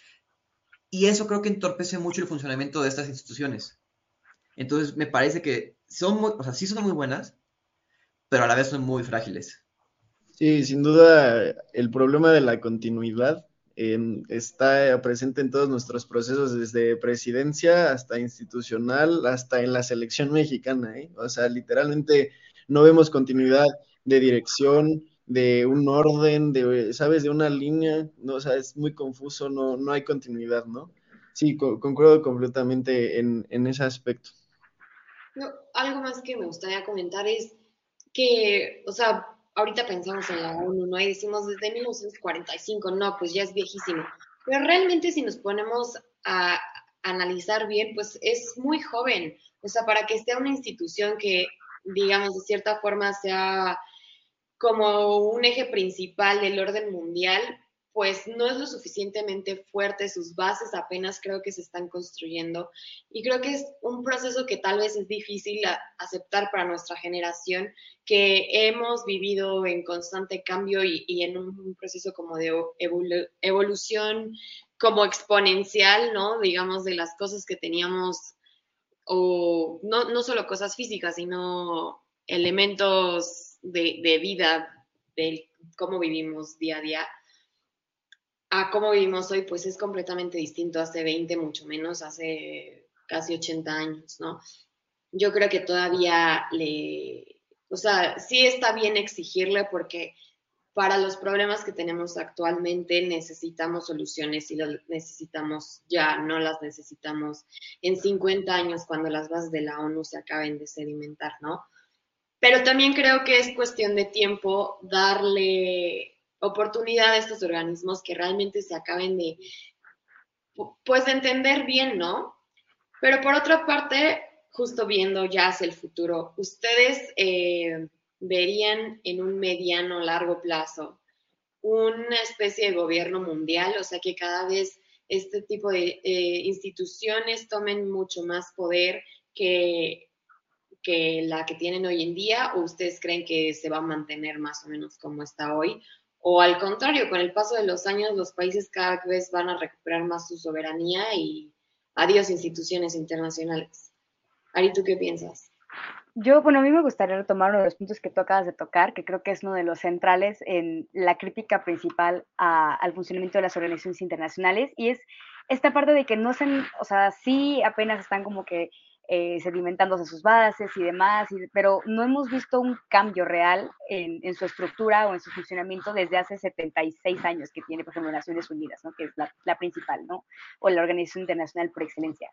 Y eso creo que entorpece mucho el funcionamiento de estas instituciones. Entonces me parece que son muy, o sea, sí son muy buenas, pero a la vez son muy frágiles. Sí, sin duda el problema de la continuidad está presente en todos nuestros procesos, desde presidencia hasta institucional, hasta en la selección mexicana, ¿eh? O sea, literalmente no vemos continuidad de dirección, de un orden, de, ¿sabes? De una línea, no, o sea, es muy confuso, no, no hay continuidad, ¿no? Sí, co- concuerdo completamente en, en ese aspecto. No, algo más que me gustaría comentar es que, o sea, ahorita pensamos en la ONU, ¿no? Y decimos desde 1945, no, pues ya es viejísimo. Pero realmente si nos ponemos a analizar bien, pues es muy joven. O sea, para que esté una institución que, digamos, de cierta forma sea como un eje principal del orden mundial, pues no es lo suficientemente fuerte, sus bases apenas creo que se están construyendo y creo que es un proceso que tal vez es difícil aceptar para nuestra generación, que hemos vivido en constante cambio y, en un proceso como de evolu- evolución como exponencial, ¿no? Digamos, de las cosas que teníamos, o no, no solo cosas físicas, sino elementos de, vida, de cómo vivimos día a día. a cómo vivimos hoy, pues es completamente distinto hace 20, mucho menos, hace casi 80 años, ¿no? Yo creo que todavía le, o sea, sí está bien exigirle porque para los problemas que tenemos actualmente necesitamos soluciones y las necesitamos ya, no las necesitamos en 50 años cuando las bases de la ONU se acaben de sedimentar, ¿no? Pero también creo que es cuestión de tiempo darle oportunidad a estos organismos que realmente se acaben de, pues, de entender bien, ¿no? Pero por otra parte, justo viendo ya hacia el futuro, ¿ustedes eh, verían en un mediano largo plazo una especie de gobierno mundial? O sea, que cada vez este tipo de eh, instituciones tomen mucho más poder que, que la que tienen hoy en día, o ustedes creen que se va a mantener más o menos como está hoy, o al contrario, con el paso de los años los países cada vez van a recuperar más su soberanía y adiós instituciones internacionales. Ari, ¿tú qué piensas? Yo, bueno, a mí me gustaría retomar uno de los puntos que tú acabas de tocar, que creo que es uno de los centrales en la crítica principal al funcionamiento de las organizaciones internacionales, y es esta parte de que no se, o sea, sí apenas están como que eh, sedimentándose sus bases y demás, pero no hemos visto un cambio real en, su estructura o en su funcionamiento desde hace 76 años que tiene, por ejemplo, Naciones Unidas, ¿no? que es la, principal, ¿no? o la organización internacional por excelencia.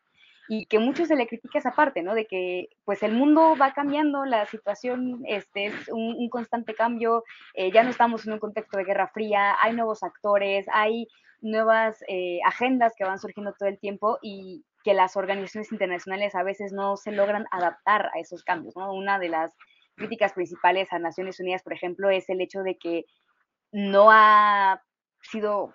Y que mucho se le critica esa parte, ¿no? De que pues el mundo va cambiando, la situación este, es un, constante cambio, eh, ya no estamos en un contexto de guerra fría, hay nuevos actores, hay nuevas eh, agendas que van surgiendo todo el tiempo y, que las organizaciones internacionales a veces no se logran adaptar a esos cambios. ¿no? Una de las críticas principales a Naciones Unidas, por ejemplo, es el hecho de que no ha sido,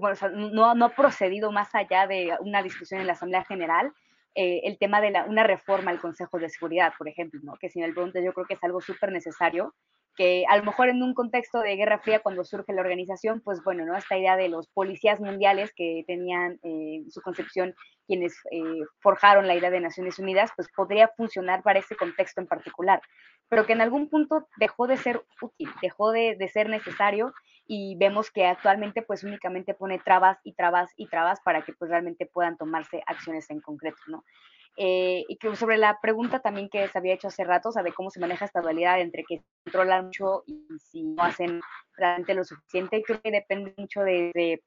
bueno, no, no, ha procedido más allá de una discusión en la Asamblea General. Eh, el tema de la, una reforma al Consejo de Seguridad, por ejemplo, ¿no? que si me preguntas yo creo que es algo súper necesario que a lo mejor en un contexto de Guerra Fría, cuando surge la organización, pues bueno, ¿no? Esta idea de los policías mundiales que tenían eh, su concepción quienes eh, forjaron la idea de Naciones Unidas, pues podría funcionar para ese contexto en particular, pero que en algún punto dejó de ser útil, dejó de, de ser necesario y vemos que actualmente pues únicamente pone trabas y trabas y trabas para que pues realmente puedan tomarse acciones en concreto, ¿no? Eh, y que sobre la pregunta también que se había hecho hace rato, o sea, de cómo se maneja esta dualidad entre que controlan mucho y si no hacen realmente lo suficiente, creo que depende mucho de,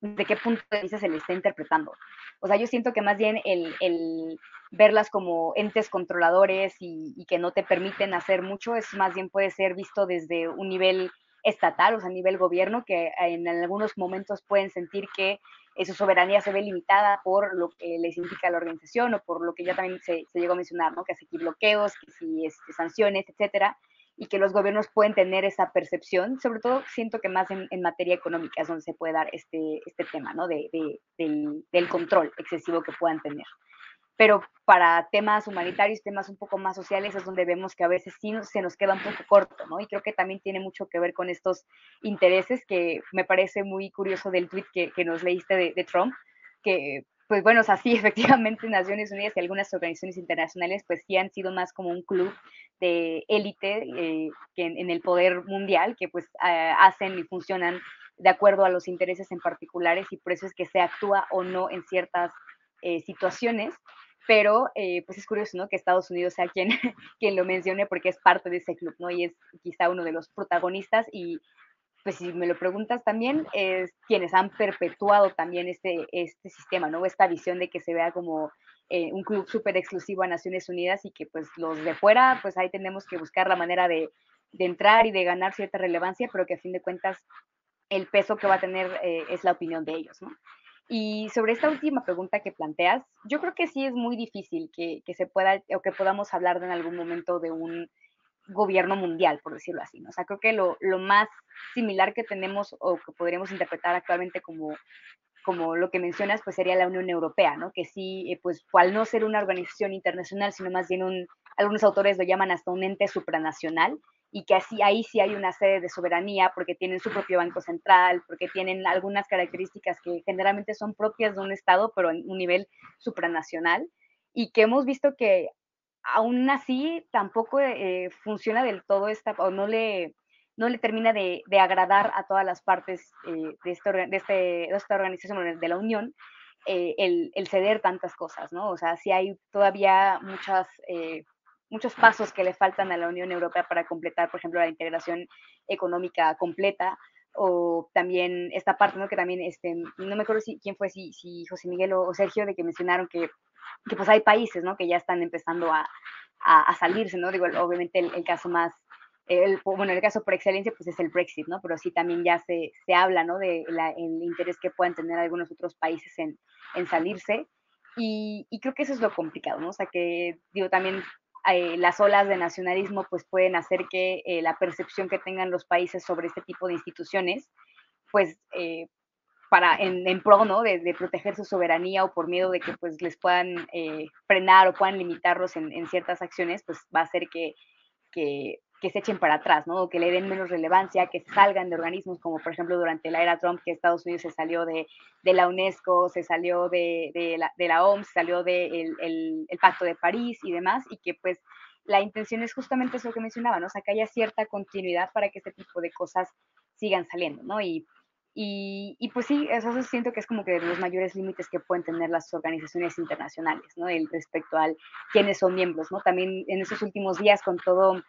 de, qué punto de vista se le está interpretando. O sea, yo siento que más bien el, el verlas como entes controladores y, y, que no te permiten hacer mucho, es más bien puede ser visto desde un nivel estatal, o sea, a nivel gobierno, que en algunos momentos pueden sentir que su soberanía se ve limitada por lo que les indica la organización o por lo que ya también se, llegó a mencionar, ¿no? Que si bloqueos, que si este, sanciones, etcétera, y que los gobiernos pueden tener esa percepción, sobre todo siento que más en, materia económica es donde se puede dar este, este tema, ¿no? De, del, del control excesivo que puedan tener pero para temas humanitarios, temas un poco más sociales, es donde vemos que a veces sí se nos queda un poco corto, ¿no? Y creo que también tiene mucho que ver con estos intereses, que me parece muy curioso del tweet que, que nos leíste de, de, Trump, que, pues bueno, o sea, sí, efectivamente Naciones Unidas y algunas organizaciones internacionales, pues sí han sido más como un club de élite eh, que en, el poder mundial, que pues eh, hacen y funcionan de acuerdo a los intereses en particulares y por eso es que se actúa o no en ciertas eh, situaciones pero eh, pues es curioso, ¿no? Que Estados Unidos sea quien, quien lo mencione porque es parte de ese club, ¿no? Y es quizá uno de los protagonistas y pues si me lo preguntas también, es quienes han perpetuado también este, este sistema, ¿no? Esta visión de que se vea como eh, un club súper exclusivo a Naciones Unidas y que pues los de fuera, pues ahí tenemos que buscar la manera de, de entrar y de ganar cierta relevancia, pero que a fin de cuentas el peso que va a tener eh, es la opinión de ellos, ¿no? Y sobre esta última pregunta que planteas, yo creo que sí es muy difícil que, que, se pueda o que podamos hablar de en algún momento de un gobierno mundial, por decirlo así. ¿no? O sea, creo que lo, lo, más similar que tenemos o que podríamos interpretar actualmente como, como lo que mencionas, pues sería la Unión Europea, ¿no? Que sí, eh, pues al no ser una organización internacional, sino más bien un, algunos autores lo llaman hasta un ente supranacional, y que así ahí sí hay una sede de soberanía porque tienen su propio banco central, porque tienen algunas características que generalmente son propias de un Estado, pero en un nivel supranacional, y que hemos visto que aún así tampoco eh, funciona del todo esta, o no le, no le termina de, agradar a todas las partes eh, de, este, de, este, de, esta organización de la Unión eh, el, el, ceder tantas cosas, ¿no? O sea, sí hay todavía muchas, eh, muchos pasos que le faltan a la Unión Europea para completar, por ejemplo, la integración económica completa o también esta parte, ¿no? Que también, este, no me acuerdo si, quién fue, si, si José Miguel o, Sergio, de que mencionaron que, que, pues hay países, ¿no? Que ya están empezando a, a, salirse, ¿no? Digo, obviamente el, el caso más el, bueno, el caso por excelencia pues es el Brexit, ¿no? Pero sí también ya se, se habla, ¿no? De el interés que puedan tener algunos otros países en, en salirse. Y, y, creo que eso es lo complicado, ¿no? O sea, que digo, también eh, las olas de nacionalismo pues pueden hacer que eh, la percepción que tengan los países sobre este tipo de instituciones, pues eh, para en, en, pro, ¿no? De, proteger su soberanía o por miedo de que pues les puedan frenar o puedan limitarlos en, en, ciertas acciones, pues va a hacer que que se echen para atrás, ¿no? Que le den menos relevancia, que salgan de organismos como por ejemplo durante la era Trump, que Estados Unidos se salió de, de la UNESCO, se salió de, de, la, de la, OMS, salió del de el, el, Pacto de París y demás, y que pues la intención es justamente eso que mencionaba, ¿no? O sea, que haya cierta continuidad para que este tipo de cosas sigan saliendo, ¿no? Y, y, y, pues sí, eso siento que es como que de los mayores límites que pueden tener las organizaciones internacionales, ¿no? El respecto al quiénes son miembros, ¿no? También en esos últimos días con todo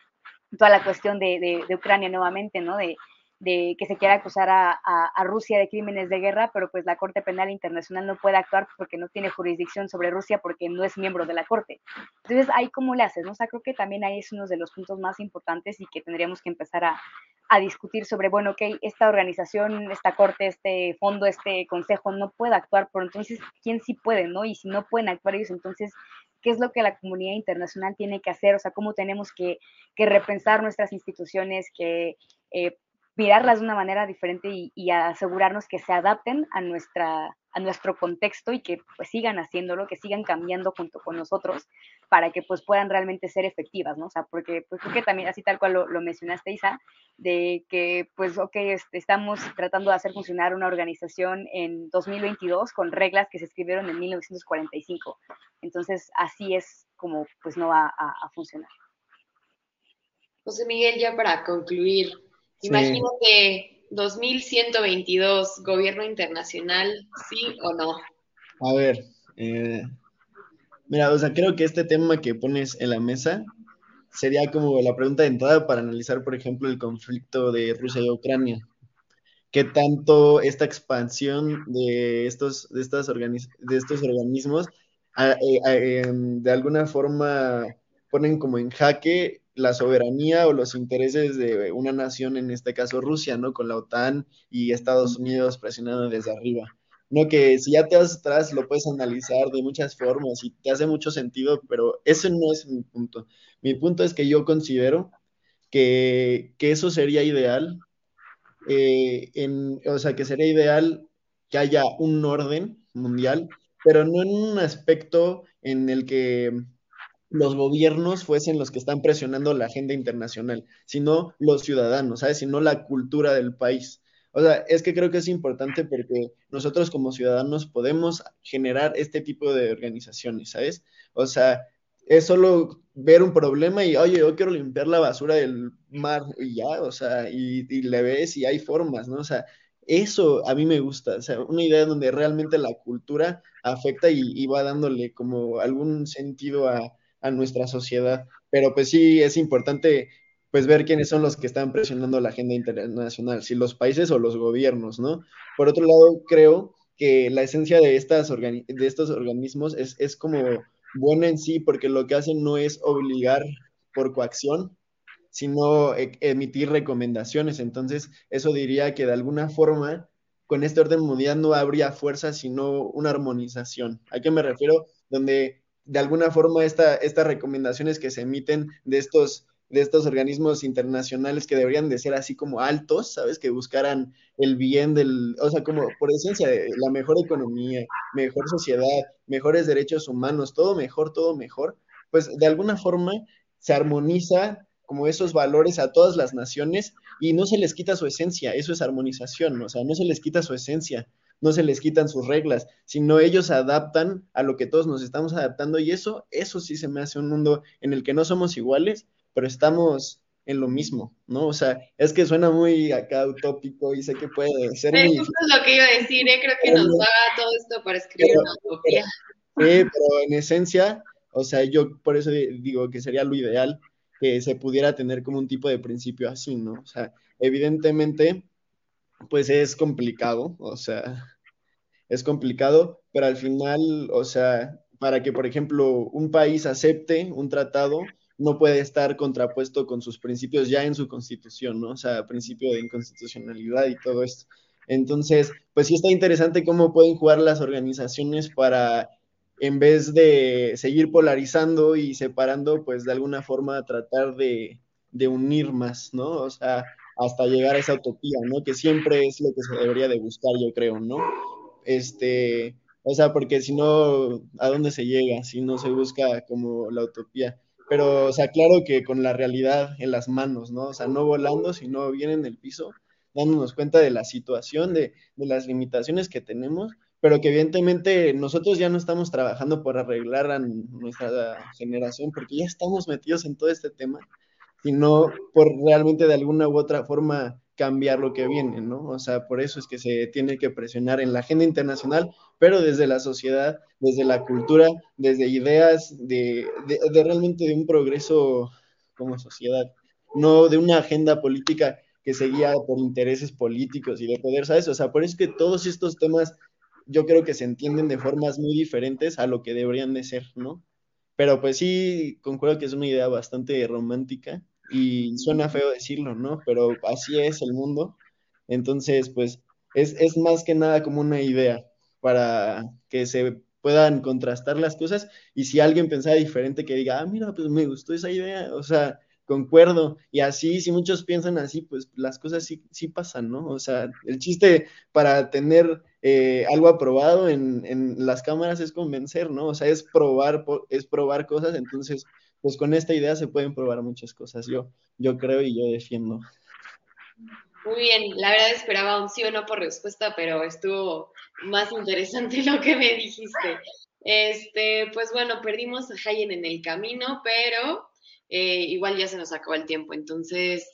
toda la cuestión de, de, Ucrania nuevamente, ¿no? De, de que se quiera acusar a, a, Rusia de crímenes de guerra, pero pues la Corte Penal Internacional no puede actuar porque no tiene jurisdicción sobre Rusia porque no es miembro de la Corte. Entonces, ahí cómo le haces, ¿no? O sea, creo que también ahí es uno de los puntos más importantes y que tendríamos que empezar a, a discutir sobre, bueno, ok, esta organización, esta Corte, este fondo, este consejo no puede actuar, pero entonces, ¿quién sí puede, no? Y si no pueden actuar ellos, entonces, qué es lo que la comunidad internacional tiene que hacer, o sea, cómo tenemos que, que repensar nuestras instituciones, que eh, mirarlas de una manera diferente y, y, asegurarnos que se adapten a, nuestra, a nuestro contexto y que pues sigan haciéndolo, que sigan cambiando junto con nosotros para que pues puedan realmente ser efectivas, ¿no? O sea, porque pues creo que también así tal cual lo, lo mencionaste, Isa, de que pues, ok, este, estamos tratando de hacer funcionar una organización en 2022 con reglas que se escribieron en 1945. Entonces, así es como pues no va a, a funcionar. José Miguel, ya para concluir, Imagínate 2122, gobierno internacional, ¿sí o no? A ver, eh, mira, o sea, creo que este tema que pones en la mesa sería como la pregunta de entrada para analizar, por ejemplo, el conflicto de Rusia y Ucrania. ¿Qué tanto esta expansión de estos, de estas de estos organismos a, eh, em, de alguna forma ponen como en jaque la soberanía o los intereses de una nación, en este caso Rusia, ¿no? Con la OTAN y Estados Unidos presionando desde arriba. No que si ya te vas atrás lo puedes analizar de muchas formas y te hace mucho sentido, pero ese no es mi punto. Mi punto es que yo considero que, que eso sería ideal, eh, en, o sea, que sería ideal que haya un orden mundial, pero no en un aspecto en el que los gobiernos fuesen los que están presionando la agenda internacional, sino los ciudadanos, ¿sabes? Sino la cultura del país. O sea, es que creo que es importante porque nosotros como ciudadanos podemos generar este tipo de organizaciones, ¿sabes? O sea, es solo ver un problema y, oye, yo quiero limpiar la basura del mar y ya, o sea, y, le ves y hay formas, ¿no? O sea, eso a mí me gusta, o sea, una idea donde realmente la cultura afecta y, y va dándole como algún sentido a, a nuestra sociedad. Pero pues sí es importante pues ver quiénes son los que están presionando la agenda internacional, si los países o los gobiernos, ¿no? Por otro lado, creo que la esencia de, estas de estos organismos es, es como buena en sí, porque lo que hacen no es obligar por coacción, sino e emitir recomendaciones. Entonces, eso diría que de alguna forma, con este orden mundial no habría fuerza, sino una armonización. ¿A qué me refiero? Donde de alguna forma esta, estas recomendaciones que se emiten de estos, de estos organismos internacionales que deberían de ser así como altos, ¿sabes? Que buscaran el bien del, o sea, como por esencia, la mejor economía, mejor sociedad, mejores derechos humanos, todo mejor, todo mejor, pues de alguna forma se armoniza como esos valores a todas las naciones y no se les quita su esencia, eso es armonización, o sea, no se les quita su esencia, no se les quitan sus reglas, sino ellos se adaptan a lo que todos nos estamos adaptando y eso, eso sí se me hace un mundo en el que no somos iguales, pero estamos en lo mismo, ¿no? O sea, es que suena muy acá utópico y sé que puede ser Es muy justo lo que iba a decir, ¿eh? creo que nos da todo esto para escribir Pero- una utopía. Sí, pero en esencia, o sea, yo por eso di- digo que sería lo ideal que se pudiera tener como un tipo de principio así, ¿no? O sea, evidentemente, pues es complicado, o sea, es complicado, pero al final, o sea, para que, por ejemplo, un país acepte un tratado, no puede estar contrapuesto con sus principios ya en su constitución, ¿no? O sea, principio de inconstitucionalidad y todo esto. Entonces, pues sí está interesante cómo pueden jugar las organizaciones para, en vez de seguir polarizando y separando, pues de alguna forma tratar de, unir más, ¿no? O sea, hasta llegar a esa utopía, ¿no? Que siempre es lo que se debería de buscar, yo creo, ¿no? Este, o sea, porque si no, ¿a dónde se llega? Si no se busca como la utopía. Pero, o sea, claro que con la realidad en las manos, ¿no? O sea, no volando, sino bien en el piso, dándonos cuenta de la situación, de, de las limitaciones que tenemos, pero que evidentemente nosotros ya no estamos trabajando por arreglar a nuestra generación, porque ya estamos metidos en todo este tema, sino por realmente de alguna u otra forma cambiar lo que viene, ¿no? O sea, por eso es que se tiene que presionar en la agenda internacional, pero desde la sociedad, desde la cultura, desde ideas de, de, de realmente de un progreso como sociedad, no de una agenda política que se guía por intereses políticos y de poder, ¿sabes? O sea, por eso es que todos estos temas yo creo que se entienden de formas muy diferentes a lo que deberían de ser, ¿no? Pero pues sí, concuerdo que es una idea bastante romántica y suena feo decirlo, ¿no? Pero así es el mundo. Entonces, pues es, es más que nada como una idea para que se puedan contrastar las cosas y si alguien pensaba diferente que diga, ah, mira, pues me gustó esa idea, o sea, concuerdo. Y así, si muchos piensan así, pues las cosas sí, sí pasan, ¿no? O sea, el chiste para tener eh, algo aprobado en, en, las cámaras es convencer, ¿no? O sea, es probar, es probar cosas, entonces, pues con esta idea se pueden probar muchas cosas, yo, yo creo y yo defiendo. Muy bien, la verdad esperaba un sí o no por respuesta, pero estuvo más interesante lo que me dijiste. Este, pues bueno, perdimos a Hayen en el camino, pero eh, igual ya se nos acabó el tiempo. Entonces,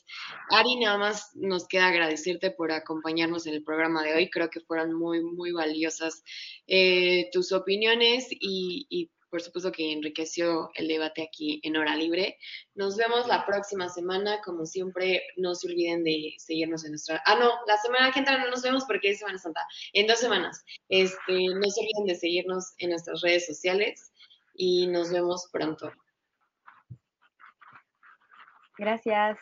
Ari, nada más nos queda agradecerte por acompañarnos en el programa de hoy. Creo que fueron muy, muy valiosas eh, tus opiniones y, y, por supuesto que enriqueció el debate aquí en Hora Libre. Nos vemos la próxima semana. Como siempre, no se olviden de seguirnos en nuestra... Ah, no, la semana que entra no nos vemos porque es Semana Santa. En dos semanas. Este, no se olviden de seguirnos en nuestras redes sociales y nos vemos pronto. Gracias.